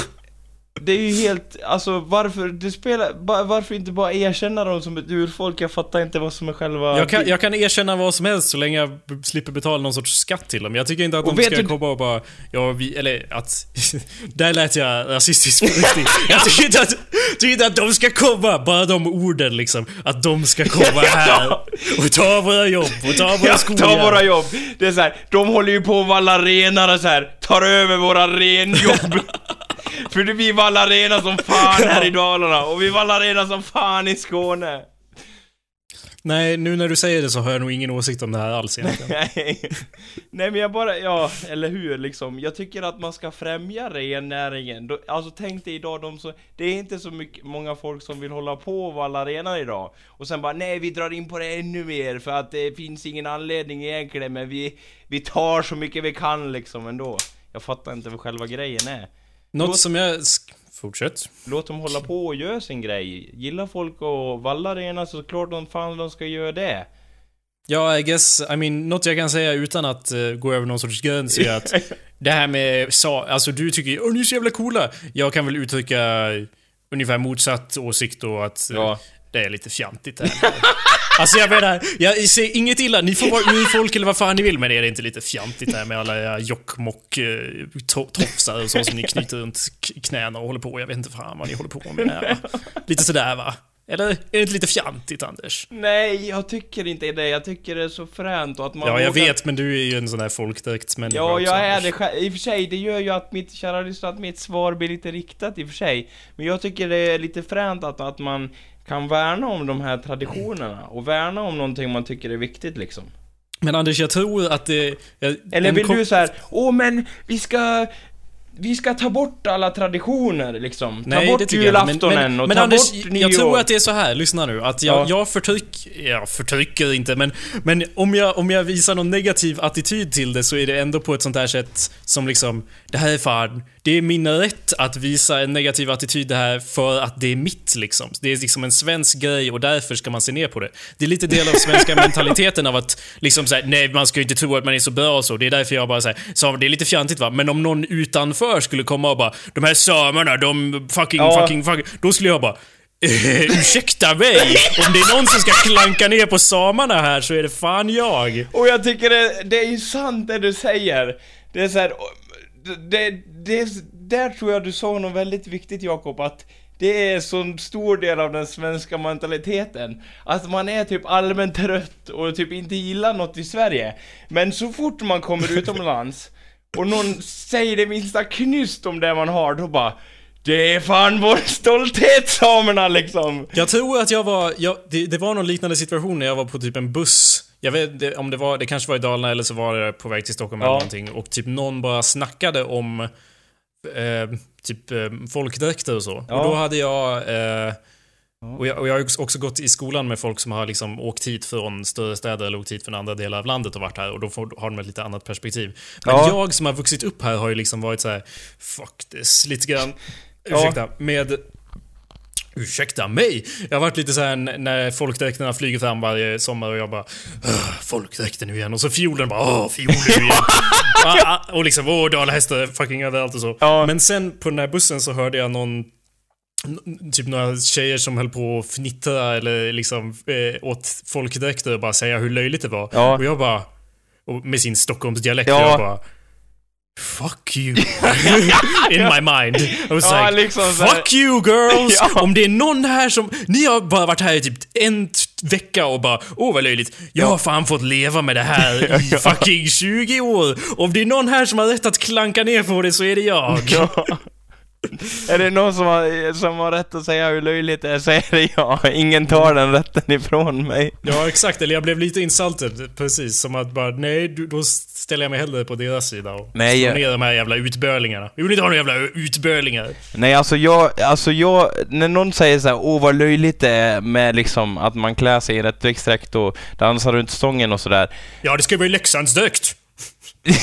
det är ju helt, alltså varför, det spelar, varför inte bara erkänna dem som ett urfolk? Jag fattar inte vad som är själva... Jag kan, jag kan erkänna vad som helst så länge jag slipper betala någon sorts skatt till dem. Jag tycker inte att Och de ska du- komma och bara... Ja, vi, eller att... <laughs> där lät jag rasistisk på riktigt. Jag <laughs> tycker inte, att, tycker inte att de ska komma, bara de orden liksom. Att de ska komma <laughs> här och ta våra jobb och ta våra Ja, skogar. ta våra jobb! Det är så här, de håller ju på att valla renar och så här, tar över våra renjobb. För vi vallar rena som fan här i Dalarna, och vi vallar rena som fan i Skåne. Nej, nu när du säger det så har jag nog ingen åsikt om det här alls egentligen. <laughs> Nej. Nej men jag bara, ja, eller hur liksom. Jag tycker att man ska främja rennäringen. Alltså tänk dig idag de så, det är inte så mycket, många folk som vill hålla på och valla renar idag. Och sen bara, nej vi drar in på det ännu mer för att det finns ingen anledning egentligen men vi, vi tar så mycket vi kan liksom ändå. Jag fattar inte vad själva grejen är. Något Låt- som jag... Fortsätt. Låt dem hålla på och göra sin grej. Gillar folk att valla renar så klart de fan de ska göra det. Ja, I guess, I mean, något jag kan säga utan att eh, gå över någon sorts gräns är att <laughs> det här med sa, alltså du tycker åh ni är så jävla coola. Jag kan väl uttrycka ungefär motsatt åsikt då att eh, Ja. Det är lite fjantigt det här. Alltså jag menar, jag ser inget illa, ni får vara urfolk eller vad fan ni vill men är det inte lite fjantigt det här med alla era jokkmokk eh, to- och så som ni knyter runt knäna och håller på, jag vet inte fan vad ni håller på med det här, va? Lite sådär va? Eller är det inte lite fjantigt Anders? Nej, jag tycker inte det. Jag tycker det är så fränt och att man Ja, jag vågar- vet, men du är ju en sån där folkdräktsmänniska Ja, också, jag är Anders. det själv. I och för sig, det gör ju att mitt, kära lyssnare, att mitt svar blir lite riktat i och för sig. Men jag tycker det är lite fränt att, att man kan värna om de här traditionerna och värna om någonting man tycker är viktigt liksom. Men Anders, jag tror att det... Eller vill kom- du så här, åh men vi ska vi ska ta bort alla traditioner liksom. Ta Nej, bort jag julaftonen men, men, och men ta Anders, bort jag nyår. tror att det är så här, lyssna nu. Att jag, Ja. jag förtrycker... Jag förtrycker inte, men, men om, jag, om jag visar någon negativ attityd till det så är det ändå på ett sånt här sätt som liksom... Det här är fan... Det är min rätt att visa en negativ attityd det här för att det är mitt liksom. Det är liksom en svensk grej och därför ska man se ner på det. Det är lite del av svenska <laughs> mentaliteten av att liksom säga nej man ska ju inte tro att man är så bra och så. Det är därför jag bara säger så det är lite fjantigt va. Men om någon utanför skulle komma och bara de här samerna, de fucking, Ja. fucking, fucking. Då skulle jag bara eh, ursäkta mig, om det är någon som ska klanka ner på samerna här så är det fan jag. Och jag tycker det, det är ju sant det du säger. Det är så här, det, det, där tror jag du sa något väldigt viktigt Jakob, att det är så stor del av den svenska mentaliteten. Att man är typ allmänt trött och typ inte gillar något i Sverige. Men så fort man kommer <laughs> utomlands och någon säger det minsta knyst om det man har, då bara Det är fan vår stolthet samerna liksom! Jag tror att jag var, jag, det, det var någon liknande situation när jag var på typ en buss. Jag vet inte om det var, det kanske var i Dalarna eller så var det på väg till Stockholm eller Ja. någonting. Och typ någon bara snackade om eh, typ eh, folkdräkter och så. Ja. Och då hade jag eh, och jag, och jag har också gått i skolan med folk som har liksom åkt hit från större städer eller åkt hit från andra delar av landet och varit här och då får, har de ett lite annat perspektiv. Men Ja. jag som har vuxit upp här har ju liksom varit så här fuck this, lite grann, Ja. ursäkta, med Ursäkta mig! Jag har varit lite så här n- när folkdräkterna flyger fram varje sommar och jag bara "Åh, Folkdräkten nu igen och så fiolen bara åh fiolen nu igen. <laughs> Ah, och liksom åh dalahästar fucking överallt och så. Ja. Men sen på den här bussen så hörde jag någon Typ några tjejer som höll på att fnittra eller liksom eh, åt folkdräkter och bara säga hur löjligt det var. Ja. Och jag bara... Och med sin Stockholmsdialekt Ja. jag bara... Fuck you. <laughs> In my mind. I was Ja, like, liksom fuck you girls! <laughs> Ja. Om det är någon här som... Ni har bara varit här i typ en vecka och bara, åh vad löjligt. Jag har fan fått leva med det här <laughs> i fucking 20 år. Om det är någon här som har rätt att klanka ner på det så är det jag. Är det någon som har, som har rätt att säga hur löjligt det är så är det jag. Ingen tar den rätten ifrån mig. Ja, exakt. Eller jag blev lite insulted, precis. Som att bara, nej, du- då ställer jag mig hellre på deras sida och Nej, jag- ner de här jävla utbörlingarna. Vi vill inte ha några jävla utbörlingar. Nej alltså jag, alltså jag, när någon säger så här, åh vad löjligt det är med liksom att man klär sig i rättviksdräkt och dansar runt stången och sådär. Ja, det ska vara Leksandsdräkt.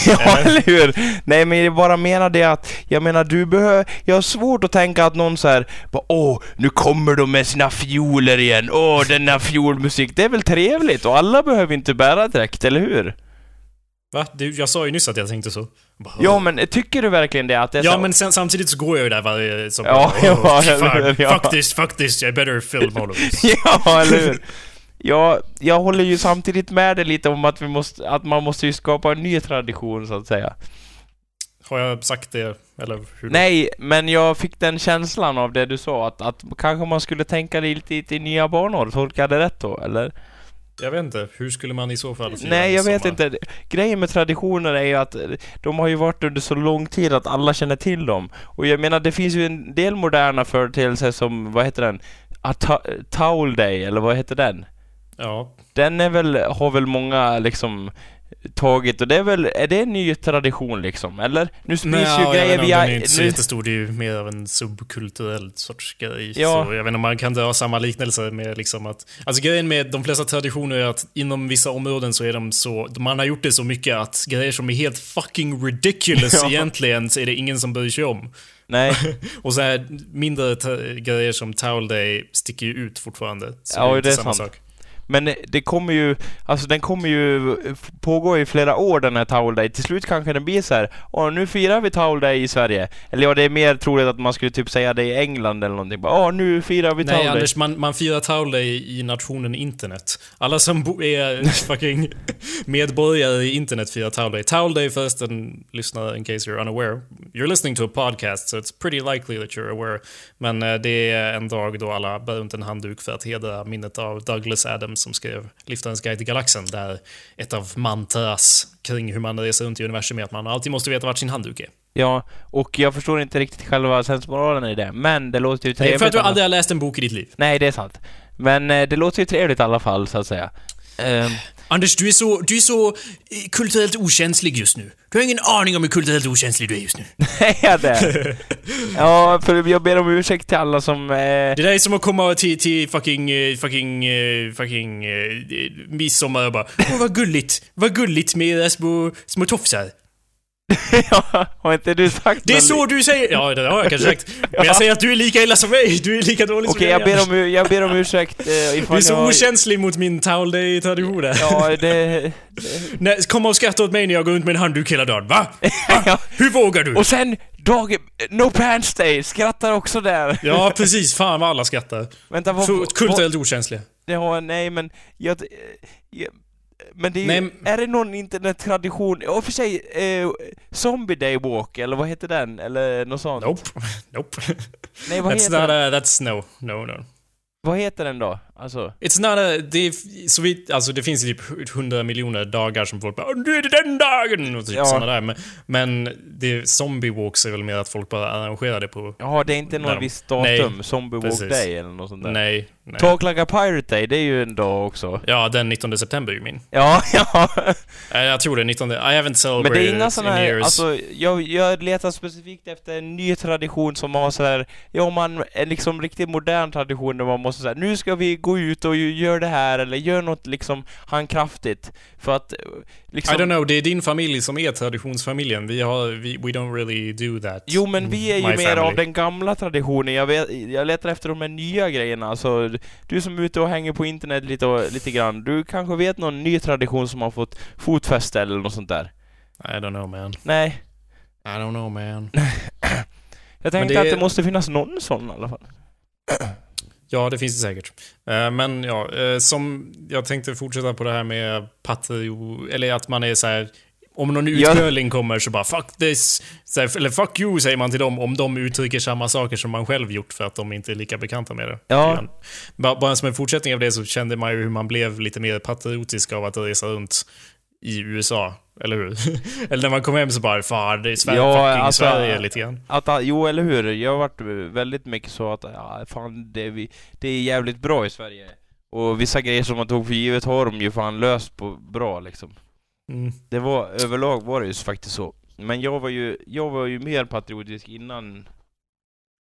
Ja, eller hur? Nej men jag bara menar det att, jag menar du behöver, jag har svårt att tänka att någon så här, bara, åh, nu kommer de med sina fioler igen, åh, denna fiolmusik, det är väl trevligt och alla behöver inte bära dräkt, eller hur? Va? Du, jag sa ju nyss att jag tänkte så. Bara, Ja men tycker du verkligen det? Att det så Ja, här- men sen, samtidigt så går jag ju där varje... Som, Ja, bara, <laughs> ja, "Åh, eller fan, ja. Fuck this, fuck this, I better film all of this. Ja, eller hur? <laughs> Ja, jag håller ju samtidigt med dig lite om att vi måste, att man måste ju skapa en ny tradition så att säga. Har jag sagt det? Eller hur? Nej, men jag fick den känslan av det du sa att, att kanske man skulle tänka lite i, i nya banor. Tolkade jag det rätt då, eller? Jag vet inte. Hur skulle man i så fall fira Nej, jag vet inte. Grejen med traditioner är ju att de har ju varit under så lång tid att alla känner till dem. Och jag menar, det finns ju en del moderna företeelser som, vad heter den? A ta- Towel Day, eller vad heter den? Ja. Den är väl, har väl många liksom tagit och det är väl, är det en ny tradition liksom? Eller? Nu sprids Nej, ju vet grejer via... den är inte så nu- jättestor. Det är ju mer av en subkulturell sorts grej. Ja. Så jag vet inte om man kan dra samma liknelse med liksom att... Alltså grejen med de flesta traditioner är att inom vissa områden så är de så... Man har gjort det så mycket att grejer som är helt fucking ridiculous <laughs> Ja. egentligen så är det ingen som bryr sig om. Nej. <laughs> Och så här mindre grejer som Towel Day sticker ju ut fortfarande. Så Ja, inte det är samma sant. sak. Men det kommer ju, alltså den kommer ju pågå i flera år den här Towel Day. Till slut kanske den blir så här. Åh, nu firar vi Towel Day i Sverige. Eller ja, det är mer troligt att man skulle typ säga det i England eller någonting. Bara, Åh, nu firar vi Towel Nej Day. Anders, man, man firar Towel Day i nationen internet. Alla som är <laughs> fucking medborgare i internet firar Towel Day. Towel Day förresten, lyssnare in case you're unaware. You're listening to a podcast so it's pretty likely that you're aware. Men eh, det är en dag då alla bär runt en handduk för att hedra minnet av Douglas Adams som skrev Liftarens guide till galaxen. Där ett av mantras kring hur man reser runt i universum är att man alltid måste veta vart sin handduk är. Ja, och jag förstår inte riktigt själva sensmoralen i det. Men det låter ju trevligt. är för att du aldrig har läst en bok i ditt liv. Nej, det är sant. Men eh, det låter ju trevligt i alla fall, så att säga. Ehm, Anders, du är så, du är så eh, kulturellt okänslig just nu. Du har ingen aning om hur kulturellt okänslig du är just nu. <laughs> är jag det? <laughs> ja, för jag ber om ursäkt till alla som... Eh, Det där är som att komma till, till fucking, eh, fucking, eh, fucking eh, midsommar och bara Åh vad gulligt, vad gulligt med era små, små tofsar. <laughs> ja, har inte du sagt Det är så du säger! Ja, det har jag kanske <laughs> sagt. Men jag säger att du är lika illa som mig. Du är lika dålig Okej, som jag mig. ber om, jag ber om ursäkt eh, Du är så jag... okänslig mot min towel day-tradition. Ja, det... <laughs> Nej, Komma och skratta åt mig när jag går runt med en handduk hela dagen. Va? Va? Hur vågar du? Och sen, dag... No Pants Day, skrattar också där. Ja, precis. Fan vad alla skrattar. Vänta, vad... Så kulturellt okänsliga. ja, nej men... Jag, jag, men det är ju, Är det någon internettradition? Och för sig, eh, Zombie Day Walk, eller vad heter den? Eller något sånt? Nope. <laughs> Nope. Nej, vad That's heter not den? a, that's no, no, no. Vad heter den då? Alltså... It's not a, det så vitt, alltså det finns typ 100 miljoner dagar som folk bara "Åh, nu är det den dagen! Och typ Ja. såna där. Men, men det, zombie walks är väl mer att folk bara arrangerar det på... Ja, det är inte någon viss datum, nej, Zombie Walk precis. Day eller något sånt där. Nej, nej. Talk Like a Pirate Day, det är ju en dag också. Ja, den 19 september är ju min. Ja, <laughs> ja. Jag tror det är 19. I haven't Men celebrated det är inga in här, years. alltså, jag, jag letar specifikt efter en ny tradition som har så här, ja man, en liksom riktigt modern tradition där man måste säga nu ska vi gå ut och ju- gör det här eller gör något liksom handkraftigt. För att, eh, liksom... I don't know, det är din familj som är traditionsfamiljen. Vi har, vi, we don't really do that. Jo men vi är ju My mer family. av den gamla traditionen, jag, vet, jag letar efter de här nya grejerna, alltså du som är ute och hänger på internet lite, och, lite grann, du kanske vet någon ny tradition som har fått fotfäste eller något sånt där? I don't know man. Nej, I don't know man. <laughs> jag tänkte det att det måste finnas någon sån i alla fall. <clears throat> Ja, det finns det säkert. Eh, Men ja, eh, som jag tänkte fortsätta på det här med patrio, eller att man är så här. Om någon utgöling kommer så bara 'fuck this' Eller 'fuck you' säger man till dem om de uttrycker samma saker som man själv gjort för att de inte är lika bekanta med det. Ja. Bara, som en fortsättning av det så kände man ju hur man blev lite mer patriotisk av att resa runt i USA. Eller hur? <laughs> eller när man kom hem så bara 'fan, det är Sverige, Ja, fucking alltså, Sverige' lite grann. Att, jo, eller hur? Jag har varit väldigt mycket så att, ja, fan, det, är vi, det är jävligt bra i Sverige. Och vissa grejer som man tog för givet har de ju fan löst på bra liksom. Mm. Det var, överlag var det ju faktiskt så. Men jag var ju, jag var ju mer patriotisk innan,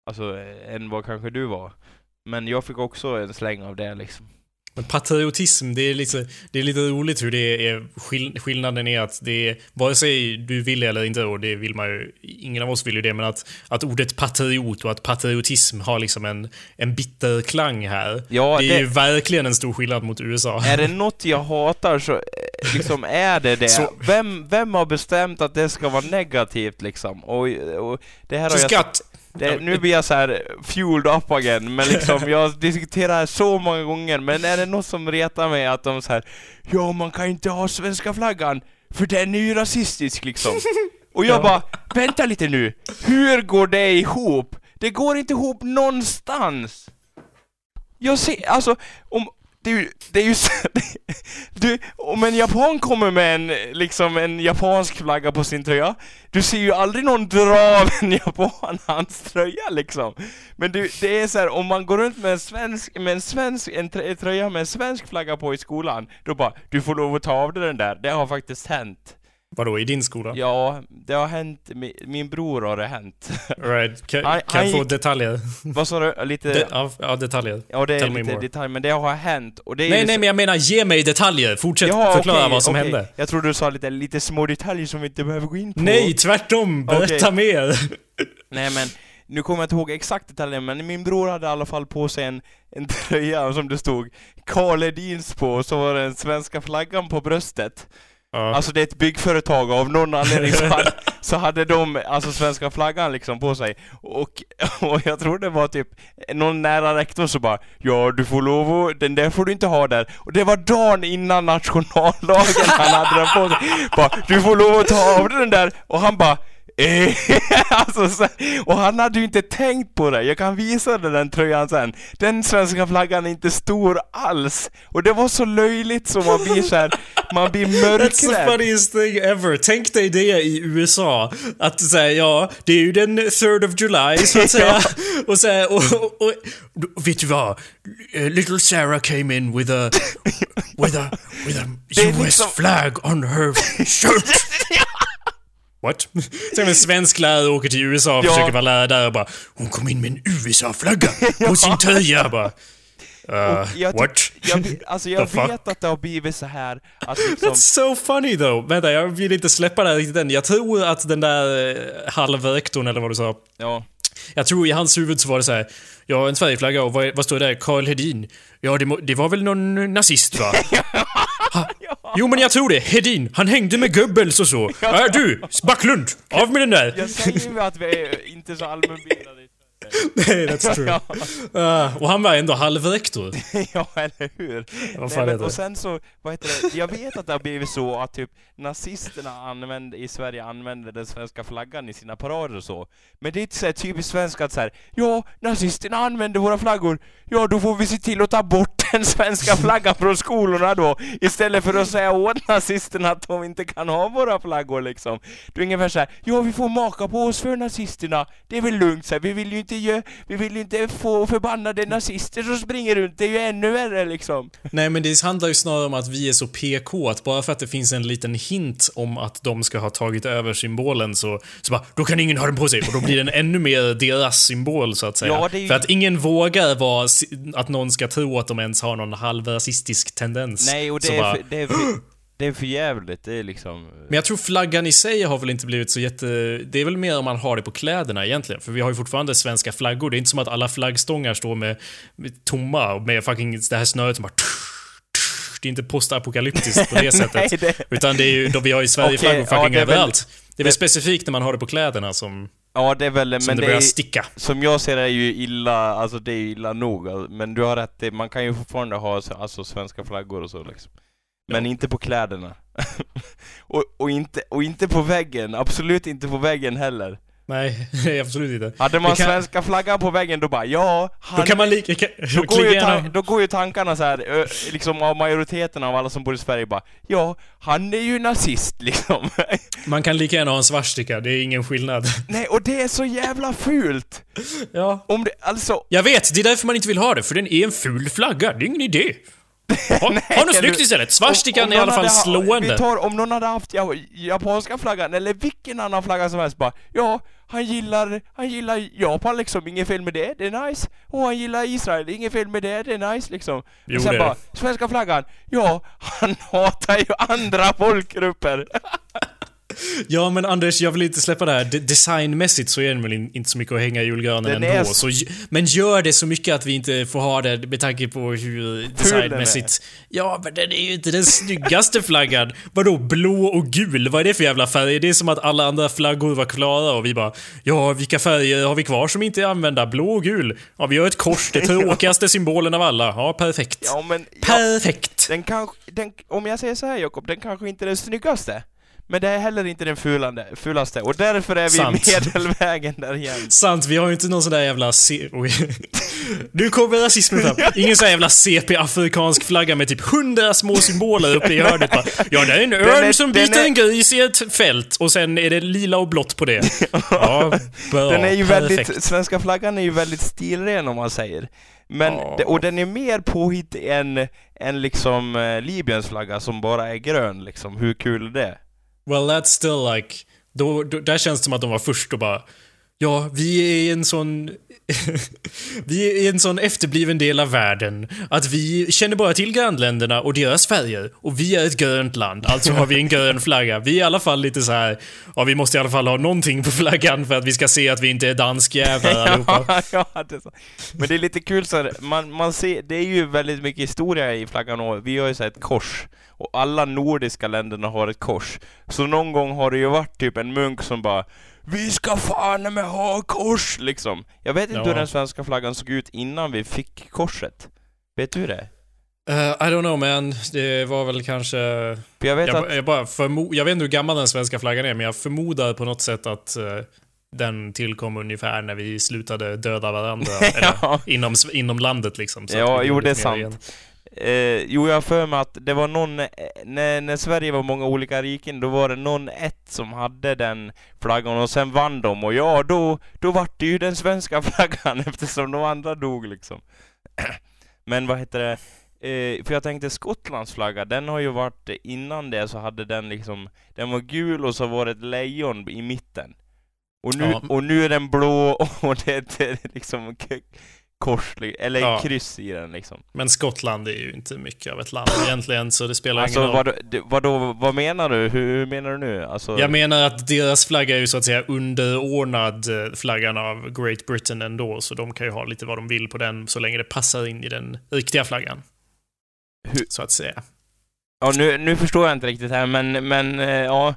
alltså, eh, än vad kanske du var. Men jag fick också en släng av det liksom. Men patriotism, det är, lite, det är lite roligt hur det är. Skill skillnaden är att det är, vare sig du vill det eller inte, och det vill man ju, ingen av oss vill ju det, men att, att ordet patriot och att patriotism har liksom en, en bitter klang här. Ja, det är det- ju verkligen en stor skillnad mot USA. Är det <laughs> något jag hatar så eh, liksom är det det. Så- Vem, vem har bestämt att det ska vara negativt liksom? Och, och det här har Så jag... skatt! Det, nu blir jag så här fueled up again, men liksom <laughs> jag diskuterar så många gånger, men är det något som retar mig att de så här, Ja, man kan inte ha svenska flaggan, för den är ju rasistisk liksom. <laughs> Och jag Ja. bara, vänta lite nu, hur går det ihop? Det går inte ihop någonstans! Jag ser, alltså, om, det är ju, det är ju så, <laughs> du, om en japan kommer med en, liksom en japansk flagga på sin tröja, du ser ju aldrig någon dra av en <laughs> japan hans tröja liksom. Men du, det är så här, om man går runt med en svensk, med en svensk, en tröja med en svensk flagga på i skolan, då bara, du får lov att ta av dig den där, det har faktiskt hänt. Vadå, i din skola? Ja, det har hänt, min, min bror har det hänt. Right. Kan, Han- kan han få gick- detaljer? Vad sa du? Lite... De, ja, ja, detaljer. ja, det är tell lite more. detalj, men det har hänt, och det är Nej, ju nej, men jag menar ge mig detaljer. Fortsätt Ja, förklara okej, vad som okej. hände. Jag trodde du sa lite, lite små detaljer som vi inte behöver gå in på. Nej, tvärtom. Berätta Okej. mer. <laughs> Nej men, nu kommer jag inte ihåg exakt detaljen, men min bror hade i alla fall på sig en, en tröja som det stod Karl Edins på, och så var det den svenska flaggan på bröstet. Ja. Alltså det är ett byggföretag och av någon anledning <laughs> så hade, så hade de alltså svenska flaggan liksom på sig. Och, <laughs> och jag tror det var typ någon nära rektorn så bara Ja du får lov att, den där får du inte ha där. Och det var dagen innan nationaldagen han hade den på sig. Bara, du får lov att ta av dig den där. Och han bara <laughs> alltså, så, och han hade ju inte tänkt på det, jag kan visa dig den tröjan sen. Den svenska flaggan är inte stor alls. Och det var så löjligt så man blir så här, man blir <laughs> That's the mörkrädd. funniest thing ever. Tänk dig det i USA. Att säga ja, det är ju den 3rd of July så att <laughs> säga. och, så här, och, och, och, och vet du vad? Little Sarah came in with a with a with a US liksom- flag on her shirt. What? <laughs> Sen en svensk lärare åker till USA och Ja. försöker vara lärare där och bara Hon kom in med en USA-flagga på <laughs> sin tröja bara. Uh, jag, what? jag, alltså jag <laughs> vet att det har blivit så här att liksom, That's so funny though. Vänta, jag vill inte släppa det här riktigt än. Jag tror att den där eh, halvrektorn, eller vad du sa. ja. Jag tror i hans huvud så var det så här. Ja, en Sverigeflagga och vad, vad står det där? Karl Hedin. Ja, det, det var väl någon nazist va? Ha, jo, men jag tror det. Hedin, han hängde med Goebbels och så. Äh, du, Backlund, av med den där! Jag säger ju att vi är inte så allmänbildade. <laughs> Nej, that's true. <laughs> Ah, och han var ändå halvrektor. <laughs> ja, eller hur? Vad Nej, fan men, heter och sen så, vad heter det? Jag vet att det har blivit så att typ nazisterna använde, i Sverige använde den svenska flaggan i sina parader och så. Men det är inte så typiskt svenskt att så här, ja, nazisterna använder våra flaggor, ja då får vi se till att ta bort den svenska flaggan från skolorna då, istället för att säga åt nazisterna att de inte kan ha våra flaggor liksom. Det är ungefär så här, ja vi får maka på oss för nazisterna, det är väl lugnt så här. vi vill ju inte ge, vi vill ju inte få förbannade nazister som springer runt, det är ju ännu värre liksom. Nej, men det handlar ju snarare om att vi är så PK att bara för att det finns en liten hint om att de ska ha tagit över symbolen så, så bara, då kan ingen ha den på sig och då blir den ännu mer deras symbol så att säga. Ja, ju- För att ingen vågar vara, att någon ska tro att de ens har någon halvrasistisk tendens. Nej, och det Så är, bara, det, är <gasps> <clears throat> det är för jävligt. det är liksom... Men jag tror flaggan i sig har väl inte blivit så jätte... Det är väl mer om man har det på kläderna egentligen. För vi har ju fortfarande svenska flaggor. Det är inte som att alla flaggstångar står med, med tomma och med fucking det här snöret som bara... Det är inte postapokalyptiskt på det <laughs> sättet. Nej, det, Utan det är ju, då vi har ju Sverigeflaggor ja, fucking det väl- överallt. Det är väl det- specifikt när man har det på kläderna som, ja, det är väl... som Men det det börjar är, sticka. som jag ser det är ju illa, alltså det är ju illa nog. alltså. Men du har rätt, det- man kan ju fortfarande ha alltså, svenska flaggor och så liksom. Men inte på kläderna. <laughs> och, och, inte, och inte på väggen, absolut inte på väggen heller. Nej, <laughs> nej absolut inte. Hade man Det kan- svenska flaggan på väggen då bara ja, han, Då kan man lika... Kan, då, går ju tan- då går ju tankarna så här, liksom av majoriteten av alla som bor i Sverige bara Ja, han är ju nazist <laughs> liksom. Man kan lika gärna ha en svartsticka, det är ingen skillnad. Nej, och det är så jävla fult! Ja. Om det, alltså... Jag vet, det är därför man inte vill ha det, för den är en ful flagga. Det är ingen idé. Ha, ha något Nej, snyggt du- istället. Svartstickan om är i alla fall ha- slående. Vi tar, om någon hade haft ja, japanska flaggan, eller vilken annan flagga som helst bara Ja, han gillar, han gillar Japan liksom, inget fel med det, det är nice. Och han gillar Israel, inget fel med det, det är nice liksom. Jo, och sen det bara, svenska flaggan, ja, <laughs> han hatar ju andra folkgrupper. <laughs> Ja men Anders, jag vill inte släppa det här. De- designmässigt så är den väl in- inte så mycket att hänga i julgranen Den ändå. Så, men gör det så mycket att vi inte får ha det med tanke på hur designmässigt... Ja, men den är ju inte den snyggaste flaggan. Vadå blå och gul? Vad är det för jävla färger? Det är som att alla andra flaggor var klara och vi bara Ja, vilka färger har vi kvar som inte är använda? Blå och gul? Ja, vi gör ett kors. Det <laughs> tråkigaste symbolen av alla. Ja, perfekt. Ja, men... Ja, Perfekt! den kanske, den, om jag säger så här Jakob, den kanske inte är den snyggaste. Men det är heller inte den fulande, fulaste, och därför är vi Sant. medelvägen där igen. <laughs> Sant, vi har ju inte någon sån där jävla C... Nu kommer rasismen fram. <laughs> Ingen sån jävla CP-afrikansk flagga med typ hundra små symboler uppe i hörnet bara. Ja, det är en örn är- som biter är- en gris i ett fält och sen är det lila och blått på det. <laughs> Ja, bra. Den är ju perfekt. väldigt, svenska flaggan är ju väldigt stilren om man säger. Men, det- och den är mer påhitt än, än liksom eh, Libyens flagga som bara är grön liksom. Hur kul är det? Well, that's still like... Då, då, där känns det som att de var först och bara... Ja, vi är i en sån... <laughs> vi är i en sån efterbliven del av världen att vi känner bara till grannländerna och deras färger. Och vi är ett grönt land, alltså har vi en grön flagga. Vi är i alla fall lite så här. Ja, vi måste i alla fall ha någonting på flaggan för att vi ska se att vi inte är danskjävlar <laughs> allihopa. ja, ja, det är så. Men det är lite kul så här, man, man ser, det är ju väldigt mycket historia i flaggan och vi har ju så här ett kors. Och alla nordiska länderna har ett kors. Så någon gång har det ju varit typ en munk som bara Vi ska fan med ha kors liksom. Jag vet inte Ja. hur den svenska flaggan såg ut innan vi fick korset. Vet du det? Uh, I don't know man, det var väl kanske... Jag vet Jag, att... jag, bara förmo- jag vet inte hur gammal den svenska flaggan är, men jag förmodar på något sätt att eh, den tillkom ungefär när vi slutade döda varandra. <laughs> eller, ja. inom, inom landet liksom. Ja, jo, det är sant. igen. Eh, jo, jag har för mig att det var någon, eh, när, när Sverige var många olika riken, då var det någon ett som hade den flaggan och sen vann de och ja, då, då vart det ju den svenska <laughs> flaggan eftersom de andra dog liksom. <clears throat> Men vad heter det? Eh, för jag tänkte Skottlands flagga, den har ju varit, innan det så hade den liksom, den var gul och så var det ett lejon i mitten. Och nu, Ja. och nu är den blå <laughs> och det är liksom kors, eller Ja. kryss i den liksom. Men Skottland är ju inte mycket av ett land egentligen, så det spelar Alltså ingen roll. vad, det- vadå, vad menar du? Hur, hur menar du nu? Alltså, Jag menar att deras flagga är ju så att säga underordnad eh, flaggan av Great Britain ändå, så de kan ju ha lite vad de vill på den så länge det passar in i den riktiga flaggan. Hur- Så att säga. ja, nu, nu förstår jag inte riktigt här, men, men eh, ja.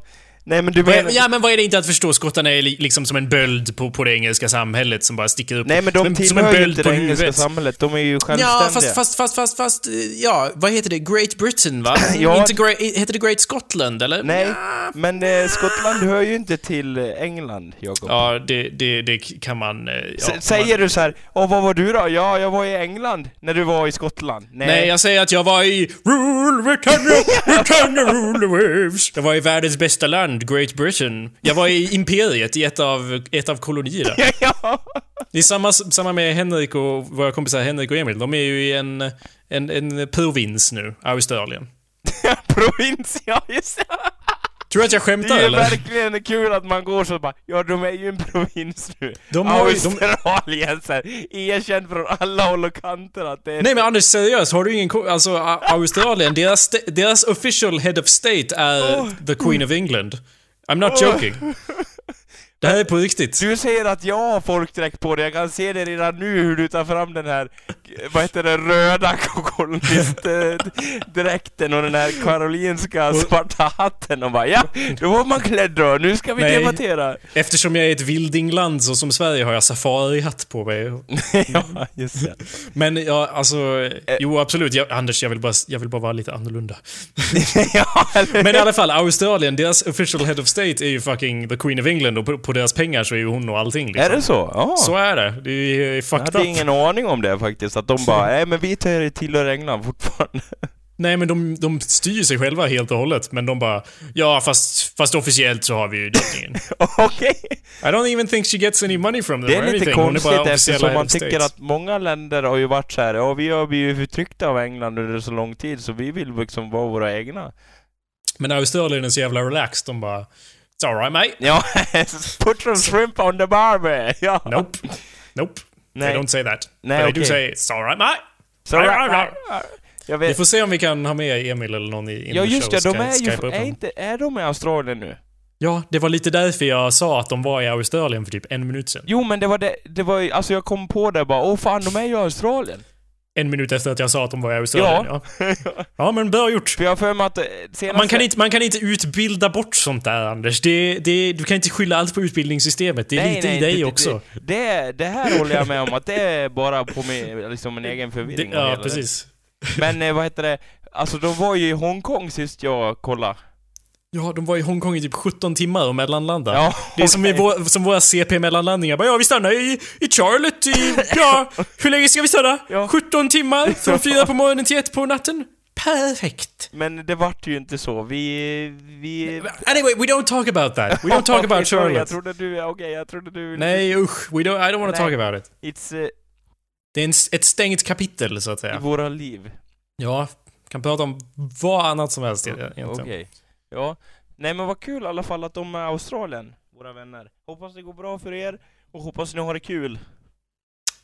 Nej men du menar... Ja, men vad är det inte att förstå? Skottarna är li- liksom som en böld på, på det engelska samhället som bara sticker upp. Nej men de som en- som en tillhör ju inte på det engelska huvudet. samhället, de är ju självständiga. Ja, fast, fast, fast, fast, fast, eh, ja, vad heter det? Great Britain, va? <clears throat> Ja. Inte great, heter det Great Scotland, eller? Nej, Ja, men eh, Skottland hör ju inte till eh, England, Jakob. ja det, det, det kan man... eh, Ja, Säger man, du så här, Åh, vad var du då? Ja, jag var i England när du var i Skottland. Nej, Nej, jag säger att jag var i Rule Britannia, <laughs> Britannia rule the waves. Jag var i världens bästa land, Great Britain. Jag var i imperiet, i ett av, ett av kolonierna. <laughs> ja, Det är samma, samma med Henrik och våra kompisar Henrik och Emil. De är ju i en, en, en provins nu, Australien. <laughs> provins, ja just det. Tror du att jag Det skämtar är ju eller? verkligen kul att man går så bara, ja de är ju en provins nu. De har ju- de- erkänt från alla håll och kanter att det är... Nej men Anders, seriöst, har du ingen Alltså, Australien, deras, deras official head of state är Oh. the Queen of England. I'm not Oh. joking. Det här är på riktigt. Du säger att jag har folkdräkt på dig, jag kan se det redan nu hur du tar fram den här, vad heter det, röda kolonistdräkten och den här karolinska svarta hatten och bara ja, då var man klädd då, nu ska vi Nej. debattera. Eftersom jag är ett vildingland så som Sverige har jag safarihatt på mig. <laughs> ja, just det. Men ja, alltså... Jo, absolut. Jag, Anders, jag vill, bara, jag vill bara vara lite annorlunda. <laughs> ja, Men i alla fall, Australien, deras official head of state är ju fucking the Queen of England och på, på deras pengar så är ju hon och allting liksom. Är det så? Ja. Så är det. Det är jag fucked hade up. ingen aning om det faktiskt, att de bara, nej men vi tillhör England fortfarande. <laughs> Nej, men de, de styr sig själva helt och hållet. Men de bara, ja fast, fast officiellt så har vi ju drottningen. <laughs> Okej. I don't even think she gets any money from them Det or är lite är konstigt officiella eftersom man tycker att många länder har ju varit så här, ja vi har blivit förtryckta av England under så lång tid så vi vill liksom vara våra egna. Men Australien är så jävla relaxed. De bara, it's alright mate. Ja, <laughs> put some shrimp on the barbie! Ja. Nope. Nope. Nej. They don't say that. Nej, But they do say, it's alright mate. Så, Right, right, right. Jag Vi får se om vi kan ha med Emil eller någon i in Ja just det, de är ju, är, inte, är de i Australien nu? Ja, det var lite därför jag sa att de var i Australien för typ en minut sedan. Jo men det var det, det var alltså jag kom på det bara, åh fan de är ju i Australien. En minut efter att jag sa att de var i Australien, ja. Ja, men bra gjort. För jag för mig att eh, senaste... Man kan, inte, man kan inte utbilda bort sånt där, Anders. Det, det, du kan inte skylla allt på utbildningssystemet. Det är lite i dig det, också. Det, det, här håller jag med om, att det är bara på mig, liksom en egen förvirring. ja, precis. Men eh, vad heter det, alltså de var ju i Hongkong sist jag kollade. Ja, de var i Hongkong i typ 17 timmar och mellanlandade. Ja, Det är som, i vår, som våra CP-mellanlandningar. Bara, Ja, vi stannar i, i Charlotte <laughs> i... Ja, hur länge ska vi stanna? Ja. 17 timmar? <laughs> Från fyra på morgonen till ett på natten? Perfekt. Men det vart ju inte så. Vi... vi... Anyway, we don't talk about that. We don't talk <laughs> Okej, about sorry, Jag Charlotte. trodde du... Okej, jag trodde du... Nej, usch. We don't, I don't want to talk about it. It's eh, Det är en, ett stängt kapitel, så att i säga. våra liv. Ja, kan prata om vad annat som helst egentligen. Okej. Ja. Nej men vad kul i alla fall att de är i Australien, våra vänner. Hoppas det går bra för er och hoppas ni har det kul.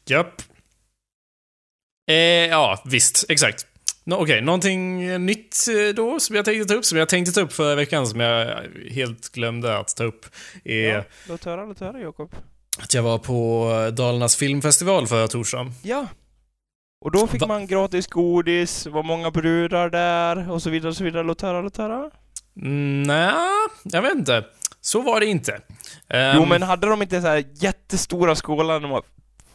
Japp. Eh, ja, visst. Exakt. No, Okej, någonting nytt eh, då som jag tänkte ta upp, som jag tänkte ta upp förra veckan, som jag helt glömde att ta upp, är Ja, låt höra, låt höra Jakob. att jag var på Dalarnas filmfestival förra torsdagen. Ja. Och då fick Va- man gratis godis, var många brudar där och så vidare och så vidare. Låt höra, låt höra. Mm, Nej, jag vet inte. Så var det inte. Ehm, Jo men hade de inte så här jättestora skålar när man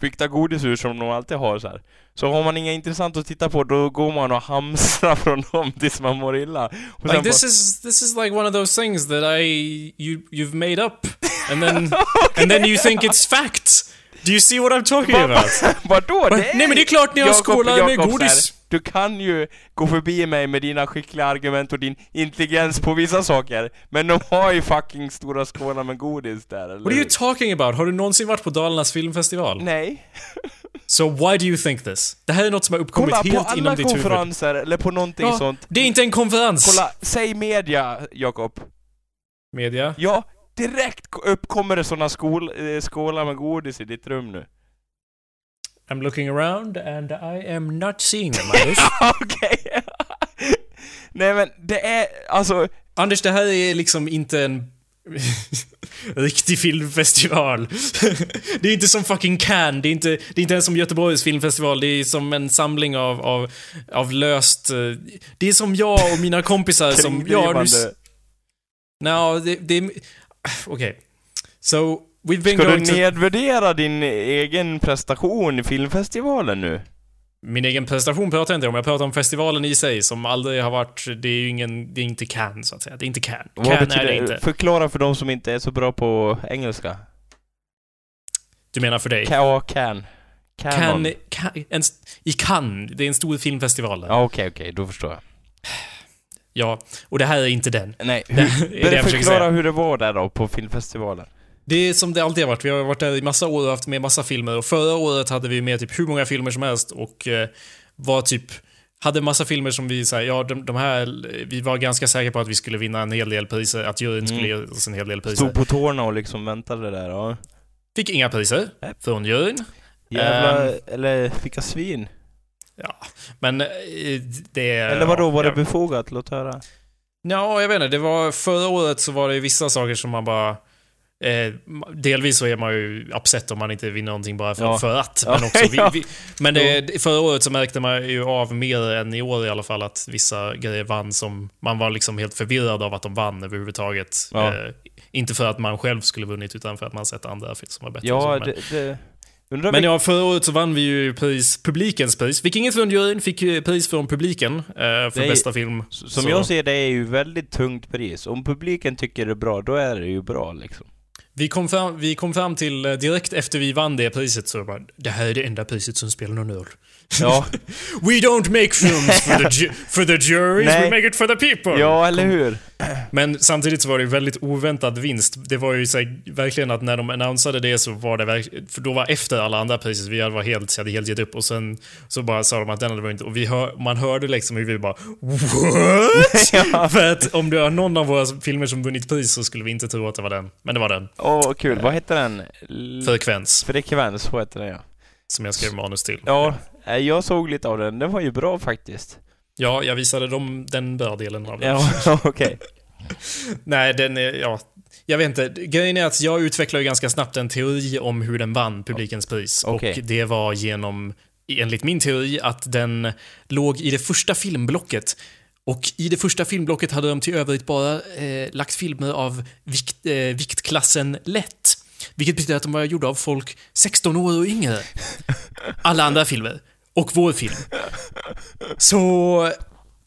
fick ta godis ur som de alltid har så här. Så har man inga intressant att titta på, då går man och hamstrar <laughs> från dem tills man mår illa. Och Like this bara- is this is like one of those things that I you you've made up and then <laughs> and then you think it's fact. Do you see what I'm talking about? <laughs> Vadå? Va? Det är... Nej men det är klart ni har skålar med Jakob, godis. Du kan ju gå förbi mig med dina skickliga argument och din intelligens på vissa saker, men de har ju fucking stora skålar med godis där, eller What are you talking about? Har du någonsin varit på Dalarnas filmfestival? Nej. So why do you think this? Det här är något som har uppkommit Kolla, på helt alla inom ditt huvud. konferenser, eller på någonting Ja, sånt. det är inte en konferens. Kolla, säg media, Jakob. Media. Ja, direkt uppkommer det såna skål, eh, skålar med godis i ditt rum nu. I'm looking around and I am not seeing them, <laughs> Anders. Okej. Nej men det är, alltså, Anders, det här är liksom inte en <laughs> riktig filmfestival. <laughs> det är inte som fucking Cannes, det är inte, det är inte ens som Göteborgs filmfestival, det är som en samling av, av, av löst... eh, Det är som jag och mina kompisar som... Ja, nu... No, det... det är- Okej. So, we've been Ska du nedvärdera din egen prestation i filmfestivalen nu? Min egen prestation pratar jag inte om, jag pratar om festivalen i sig som aldrig har varit... Det är ju ingen... Det är inte Cannes, så att säga. Det är inte Cannes. Vad Cannes är det inte. Förklara för de som inte är så bra på engelska. Du menar för dig? Ja, can. Cannes... Can, en, I Cannes, det är en stor filmfestival där. Ja, okej, okej, då förstår jag. Ja, och det här är inte den. Nej, Det är hur, det jag försöker förklara säga. hur det var där då, på filmfestivalen. Det är som det alltid har varit. Vi har varit där i massa år och haft med massa filmer. Och förra året hade vi med typ hur många filmer som helst och eh, var typ... Hade massa filmer som vi säger, ja de, de här, vi var ganska säkra på att vi skulle vinna en hel del priser, att juryn skulle ge Mm. oss en hel del priser. Stod på tårna och liksom väntade där, ja. Fick inga priser Nej. från juryn. Jävla, Ehm. eller vilka svin. Ja, men eh, det... Eller vadå, var det ja, befogat? Låt höra. Ja, jag vet inte. Det var, förra året så var det vissa saker som man bara... Eh, delvis så är man ju upset om man inte vinner någonting bara för, Ja. för att. Men, också, vi, <laughs> vi, men det, förra året så märkte man ju av mer än i år i alla fall att vissa grejer vann som man var liksom helt förvirrad av att de vann överhuvudtaget. Ja. Eh, inte för att man själv skulle vunnit utan för att man sett andra som var bättre. Ja, men, det... det men ja, förra året så vann vi ju pris, publikens pris. Fick inget från juryn, fick ju pris från publiken eh, för är- bästa film. Som Så- jag ser det är ju väldigt tungt pris. Om publiken tycker det är bra, då är det ju bra liksom. Vi kom, fram, vi kom fram till, eh, direkt efter vi vann det priset, så bara, det här är det enda priset som spelar någon roll. Ja, <laughs> We don't make films for the, <laughs> for the juries, Nej. we make it for the people. ja eller hur? <clears throat> Men samtidigt så var det ju väldigt oväntad vinst. Det var ju så här, verkligen att när de annonsade det så var det verkligen... För då var efter alla andra priser, vi var helt, hade helt gett upp och sen så bara sa de att den hade vunnit och vi hör, man hörde liksom hur vi bara What? <laughs> Ja. För att om det var någon av våra filmer som vunnit pris så skulle vi inte tro att det var den. Men det var den. Åh, kul. Vad heter den? L- Frekvens, Frekvens, så heter den ja. som jag skrev manus till. Ja, jag såg lite av den. Den var ju bra faktiskt. Ja, jag visade dem den bra delen av den. Ja, <laughs> okej. <laughs> Nej, den är, ja. Jag vet inte. Grejen är att jag utvecklar ju ganska snabbt en teori om hur den vann publikens pris. Okej. Och det var genom, enligt min teori, att den låg i det första filmblocket. Och i det första filmblocket hade de till övrigt bara eh, lagt filmer av vikt, eh, viktklassen lätt. Vilket betyder att de var gjorda av folk 16 år och yngre. <laughs> Alla andra filmer. Och vår film. Så...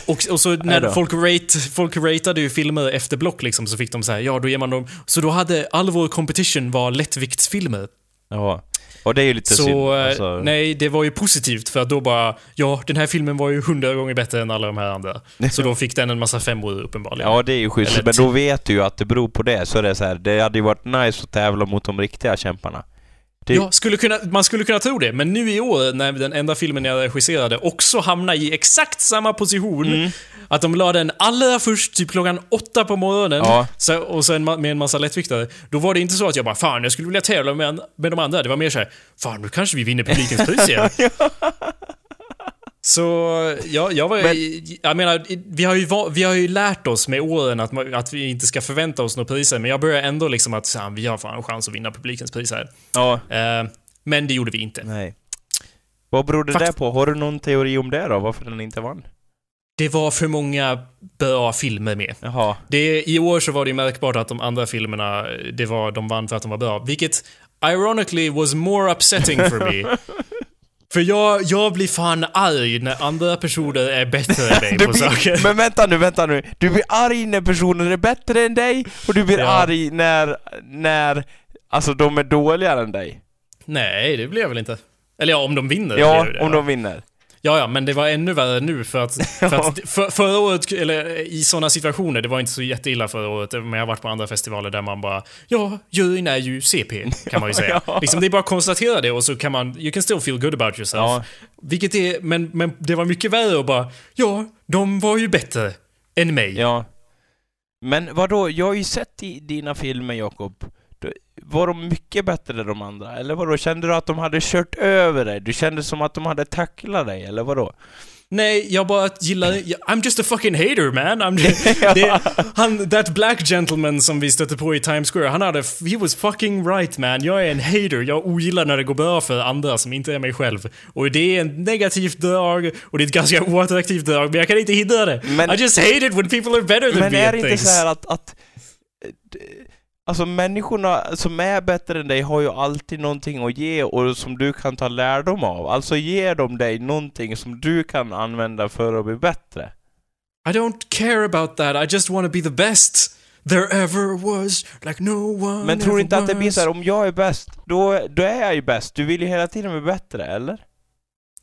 Och, och så när folk, rate, folk ratade ju filmer efter block liksom, så fick de så här, ja då ger man dem... Så då hade all vår competition var lättviktsfilmer. Ja. Och det är ju lite Så synd. eh, Alltså, nej, det var ju positivt för att då bara, ja den här filmen var ju hundra gånger bättre än alla de här andra. <laughs> Så då fick den en massa femmor uppenbarligen. Ja, det är ju schysst. Eller Men då vet du ju att det beror på det. Så det är så här, det hade ju varit nice att tävla mot de riktiga kämparna. Det, Ja, skulle kunna, man skulle kunna tro det, men nu i år när den enda filmen jag regisserade också hamnar i exakt samma position, Mm. att de la den allra först typ klockan åtta på morgonen, Ja. så, och sen med en massa lättviktare, då var det inte så att jag bara fan, jag skulle vilja tävla med, med de andra. Det var mer såhär, fan nu kanske vi vinner publikens pris igen. <laughs> Så, ja, jag var Men- Jag menar, vi har, ju, vi har ju lärt oss med åren att, att vi inte ska förvänta oss några priser, men jag börjar ändå liksom att, här, vi har fan en chans att vinna publikens pris här. ja. Eh, men det gjorde vi inte. Nej. Vad beror det Fakt- där på? Har du någon teori om det då? Varför den inte vann? Det var för många bra filmer med. Jaha. Det, I år så var det ju märkbart att de andra filmerna, det var, de vann för att de var bra. Vilket, ironically, was more upsetting for me. <laughs> För jag, jag blir fan arg när andra personer är bättre än Du på blir, saker. men vänta nu, vänta nu. Du blir arg när personer är bättre än dig och du blir Ja. arg när, när, alltså de är dåligare än dig. Nej, det blir jag väl inte. Eller ja, om de vinner. Ja, blir det, om de vinner. Ja, ja, men det var ännu värre nu för att, <laughs> för att för, förra året, eller i sådana situationer, det var inte så jätteilla förra året, men jag har varit på andra festivaler där man bara Ja, juryn är ju CP, kan man ju säga. <laughs> Ja. Liksom, det är bara att konstatera det och så kan man, you can still feel good about yourself. Ja. Vilket är, men, men det var mycket värre att bara Ja, de var ju bättre än mig. Ja. Men vadå, jag har ju sett i dina filmer Jakob. Var de mycket bättre än de andra? Eller vadå, kände du att de hade kört över dig? Du kände som att de hade tacklat dig, eller vadå? Nej, jag bara gillar... I'm just a fucking hater man. I'm <laughs> det, han, that black gentleman som vi stötte på i Times Square, han hade... He was fucking right man. Jag är en hater. Jag ogillar när det går bra för andra som inte är mig själv. Och det är ett negativt drag och det är ett ganska oattraktivt drag, men jag kan inte hindra det. Men- I just hate it when people are better than Men me är at det inte things. så här att, att eh, Alltså människorna som är bättre än dig har ju alltid någonting att ge och som du kan ta lärdom av. Alltså ger de dig någonting som du kan använda för att bli bättre. I don't care about that. I just want to be the best there ever was, like no one Men tror du inte att det blir was. så här, om jag är bäst, då, då är jag ju bäst. Du vill ju hela tiden bli bättre, eller?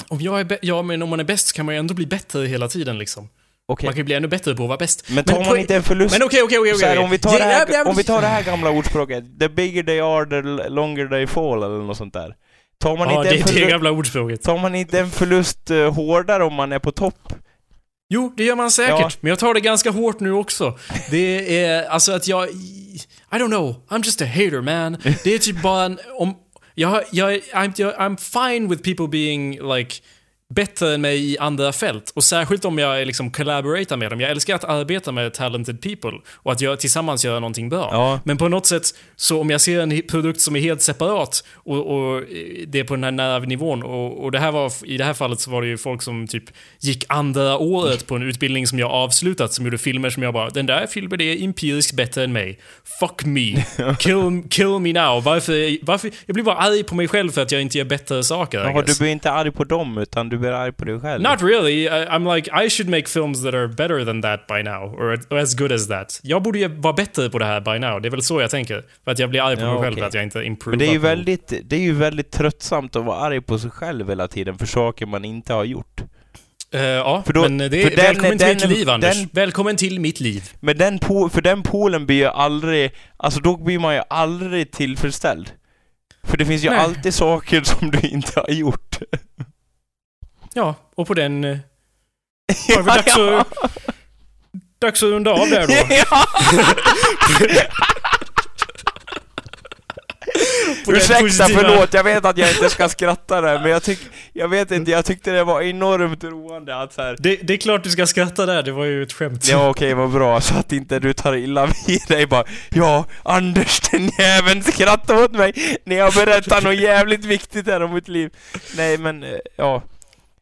Om jag är bä- ja, men om man är bäst kan man ju ändå bli bättre hela tiden liksom. Okej. Man kan ju bli ännu bättre på att vara bäst. Men tar Men man inte en förlust... Men okej, okej, okej. om, vi tar Ja, det ja, ja, här, om vi tar det här gamla ordspråket, the bigger they are, the longer they fall, eller något sånt där. Tar man, Ja, inte, det en är det förlust, gamla ordspråket. tar man inte en förlust eh, hårdare om man är på topp? Jo, det gör man säkert. Ja. Men jag tar det ganska hårt nu också. Det är alltså att jag... I don't know. I'm just a hater man. Det är typ bara en... Om, jag, jag, I'm, jag, I'm fine with people being like bättre än mig i andra fält. Och särskilt om jag liksom collaboratar med dem. Jag älskar att arbeta med talented people och att jag tillsammans göra någonting bra. Ja. Men på något sätt, så om jag ser en produkt som är helt separat och, och det är på den här nära nivån och, och det här var, i det här fallet så var det ju folk som typ gick andra året på en utbildning som jag avslutat som gjorde filmer som jag bara, den där filmen är empiriskt bättre än mig. Fuck me. <laughs> Kill, kill me now. Varför, varför? Jag blir bara arg på mig själv för att jag inte gör bättre saker. Guess. du blir inte arg på dem, utan du blir arg på dig själv. Not really. I, I'm like, I should make films that are better than that by now. Or, as good as that. Jag borde ju vara bättre på det här by now. Det är väl så jag tänker. För att jag blir arg på Ja, mig själv okej. för att jag inte improvar. Men det är ju väldigt, det är ju väldigt tröttsamt att vara arg på sig själv hela tiden för saker man inte har gjort. Uh, ja, För då- men det är den- välkommen till den- mitt liv, Anders. den- Välkommen till mitt liv. Men den po- för den poolen blir ju aldrig, alltså då blir man ju aldrig tillfredsställd. För det finns ju Nej. alltid saker som du inte har gjort. <laughs> Ja, och på den... Var det väl dags, att, dags att runda av där då. <laughs> <laughs> Ursäkta, förlåt, jag vet att jag inte ska skratta där, men jag tyck, jag vet inte, jag tyckte det var enormt roande att så här. Det, det är klart du ska skratta där, det var ju ett skämt. Ja okej, vad bra, så att inte du tar illa vid dig bara Ja, Anders den jäveln skrattar åt mig när jag berättar något jävligt viktigt här om mitt liv. Nej men, eh, ja.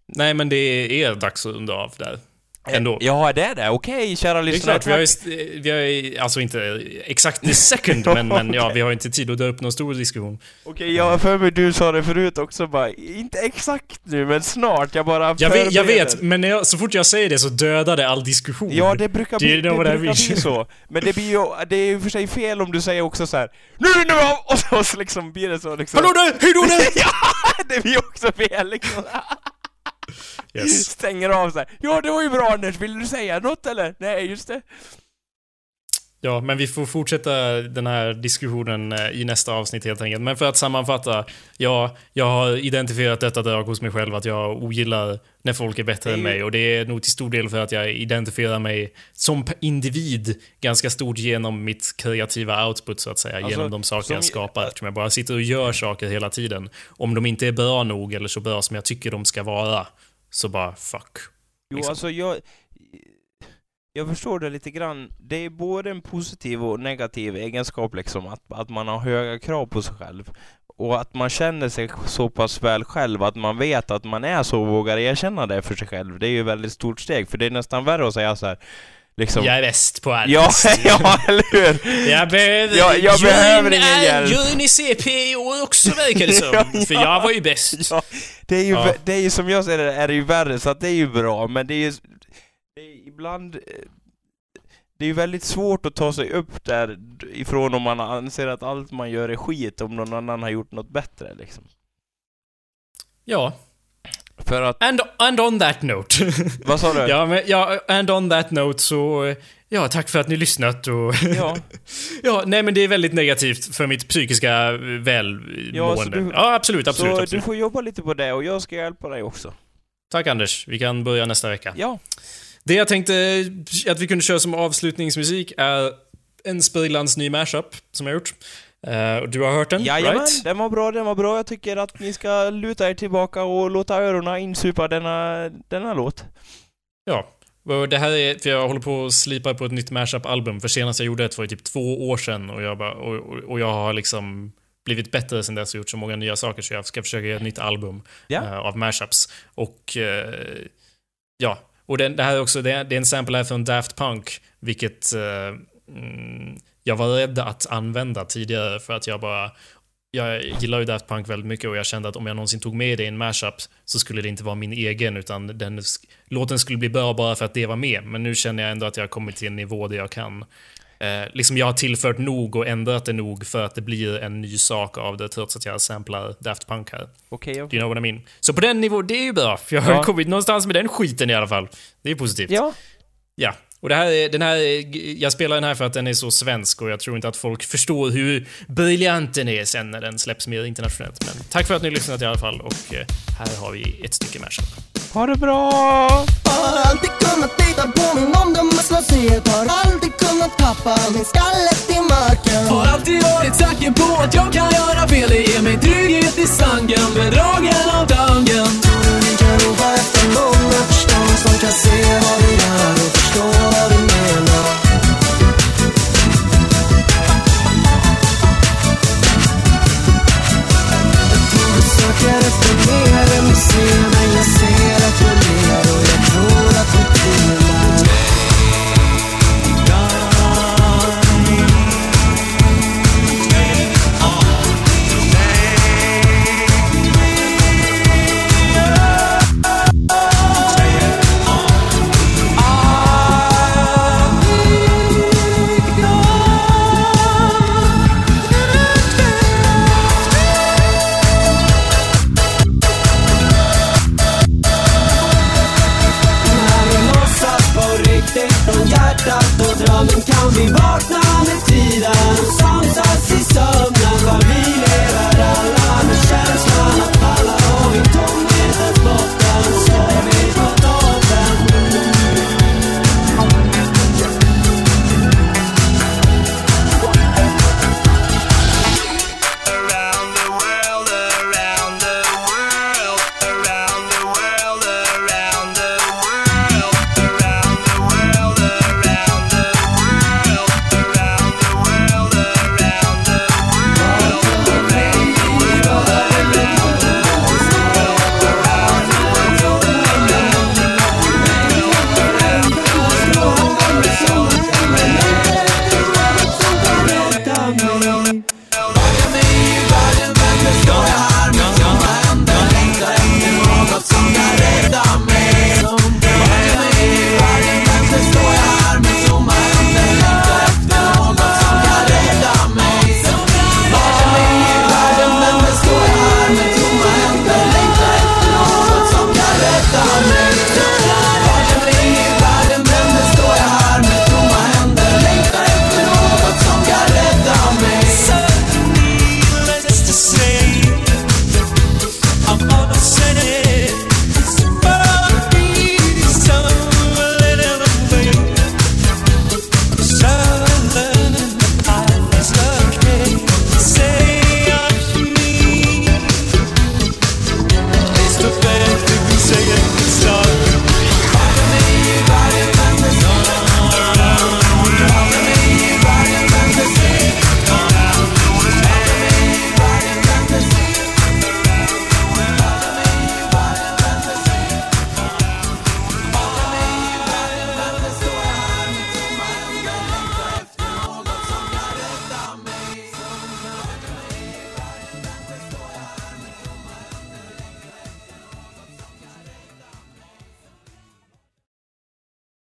Nej, men det är dags att runda av där. Ändå. Ja, det är det. Okej, kära Det är lyssnare. klart, vi har ju, vi har ju, alltså inte exakt the second, <laughs> men, men ja, vi har inte tid att dra upp någon stor diskussion. Okej, jag har för mig du sa det förut också bara, inte exakt nu, men snart. Jag bara Jag vet, jag vet men jag, så fort jag säger det så dödar det all diskussion. Ja, det brukar <laughs> bli, det brukar bli så. Men det blir ju, det är ju för sig fel om du säger också så här. Nu är det nu av! Och så, och så liksom blir det så liksom... Hallå där! Hej då där! <laughs> ja! Det blir också fel liksom. Yes. <laughs> Stänger av så här. Ja, det var ju bra Anders, vill du säga något eller? Nej, just det. Ja, men vi får fortsätta den här diskussionen eh, i nästa avsnitt helt enkelt. Men för att sammanfatta, ja, jag har identifierat detta drag hos mig själv att jag ogillar när folk är bättre är än mig. Och det är nog till stor del för att jag identifierar mig som individ ganska stort genom mitt kreativa output så att säga. Alltså, genom de saker jag skapar. Eftersom jag bara sitter och gör saker hela tiden. Om de inte är bra nog eller så bra som jag tycker de ska vara, så bara fuck. Jo, Liksom. alltså jag... Jag förstår det lite grann. Det är både en positiv och negativ egenskap liksom, att, att man har höga krav på sig själv. Och att man känner sig så pass väl själv att man vet att man är så och vågar erkänna det för sig själv. Det är ju ett väldigt stort steg, för det är nästan värre att säga så här. Liksom, Jag är bäst på allt. ja, <laughs> ja, eller hur? Jag behöver... Jag- jag behöver ingen hjälp. I CP i år också verkar det som. <laughs> Ja, För ja. jag var ju bäst. Ja, det är ju, Ja. det är ju som jag ser det, är det ju värre, så att det är ju bra, men det är ju... Det är ibland... eh, Det är ju väldigt svårt att ta sig upp där ifrån om man anser att allt man gör är skit, om någon annan har gjort något bättre liksom. Ja. För att... And, and on that note. <laughs> Vad sa du? ja, men, ja, and on that note så... eh, Ja, tack för att ni lyssnat och... Ja. <laughs> ja, nej men det är väldigt negativt för mitt psykiska eh, välmående. Ja, Ja, så du- absolut, absolut, så absolut. du får jobba lite på det, och jag ska hjälpa dig också. Tack Anders. Vi kan börja nästa vecka. Ja. Det jag tänkte att vi kunde köra som avslutningsmusik är en sprillans ny mashup som jag har gjort. Och du har hört den, Jajamän, right? den var bra, den var bra. Jag tycker att ni ska luta er tillbaka och låta öronen insupa denna, denna låt. Ja. Det här är, för jag håller på och slipar på ett nytt mashup-album. För senast jag gjorde ett var ju typ två år sedan och jag, bara, och, och, jag har liksom blivit bättre sen dess och gjort så många nya saker så jag ska försöka göra ett nytt album Ja. eh, av mashups. Och eh, ja, och den, det här är också, det är, det är en sample här från Daft Punk, vilket eh, mm, jag var rädd att använda tidigare för att jag bara jag gillar ju Daft Punk väldigt mycket och jag kände att om jag någonsin tog med det i en mashup så skulle det inte vara min egen utan den, låten skulle bli bra bara för att det var med. Men nu känner jag ändå att jag har kommit till en nivå där jag kan Eh, liksom jag har tillfört nog och ändrat det nog för att det blir en ny sak av det trots att jag samplar Daft Punk här. Okej, Do okej. you know what I mean? Så på den nivån, det är ju bra. För jag har Ja. kommit någonstans med den skiten i alla fall. Det är positivt. Ja. Ja. Och det här, är- den här, jag spelar den här för att den är så svensk och jag tror inte att folk förstår hur briljant den är sen när den släpps mer internationellt. Men tack för att ni har lyssnat i alla fall och eh, här har vi ett stycke mashup. Ha det bra! Har alltid kunnat lita på min omdömeslöshet Har aldrig kunnat tappa min skalle till marken Har alltid varit säker på att jag kan göra fel Det ger mig trygghet i sangen Bedragen av och ropa efter någon jag förstår som kan se vad vi gör och förstå vad vi menar. Jag tror du söker efter mer än du ser, men jag ser att du ler och jag tror att du till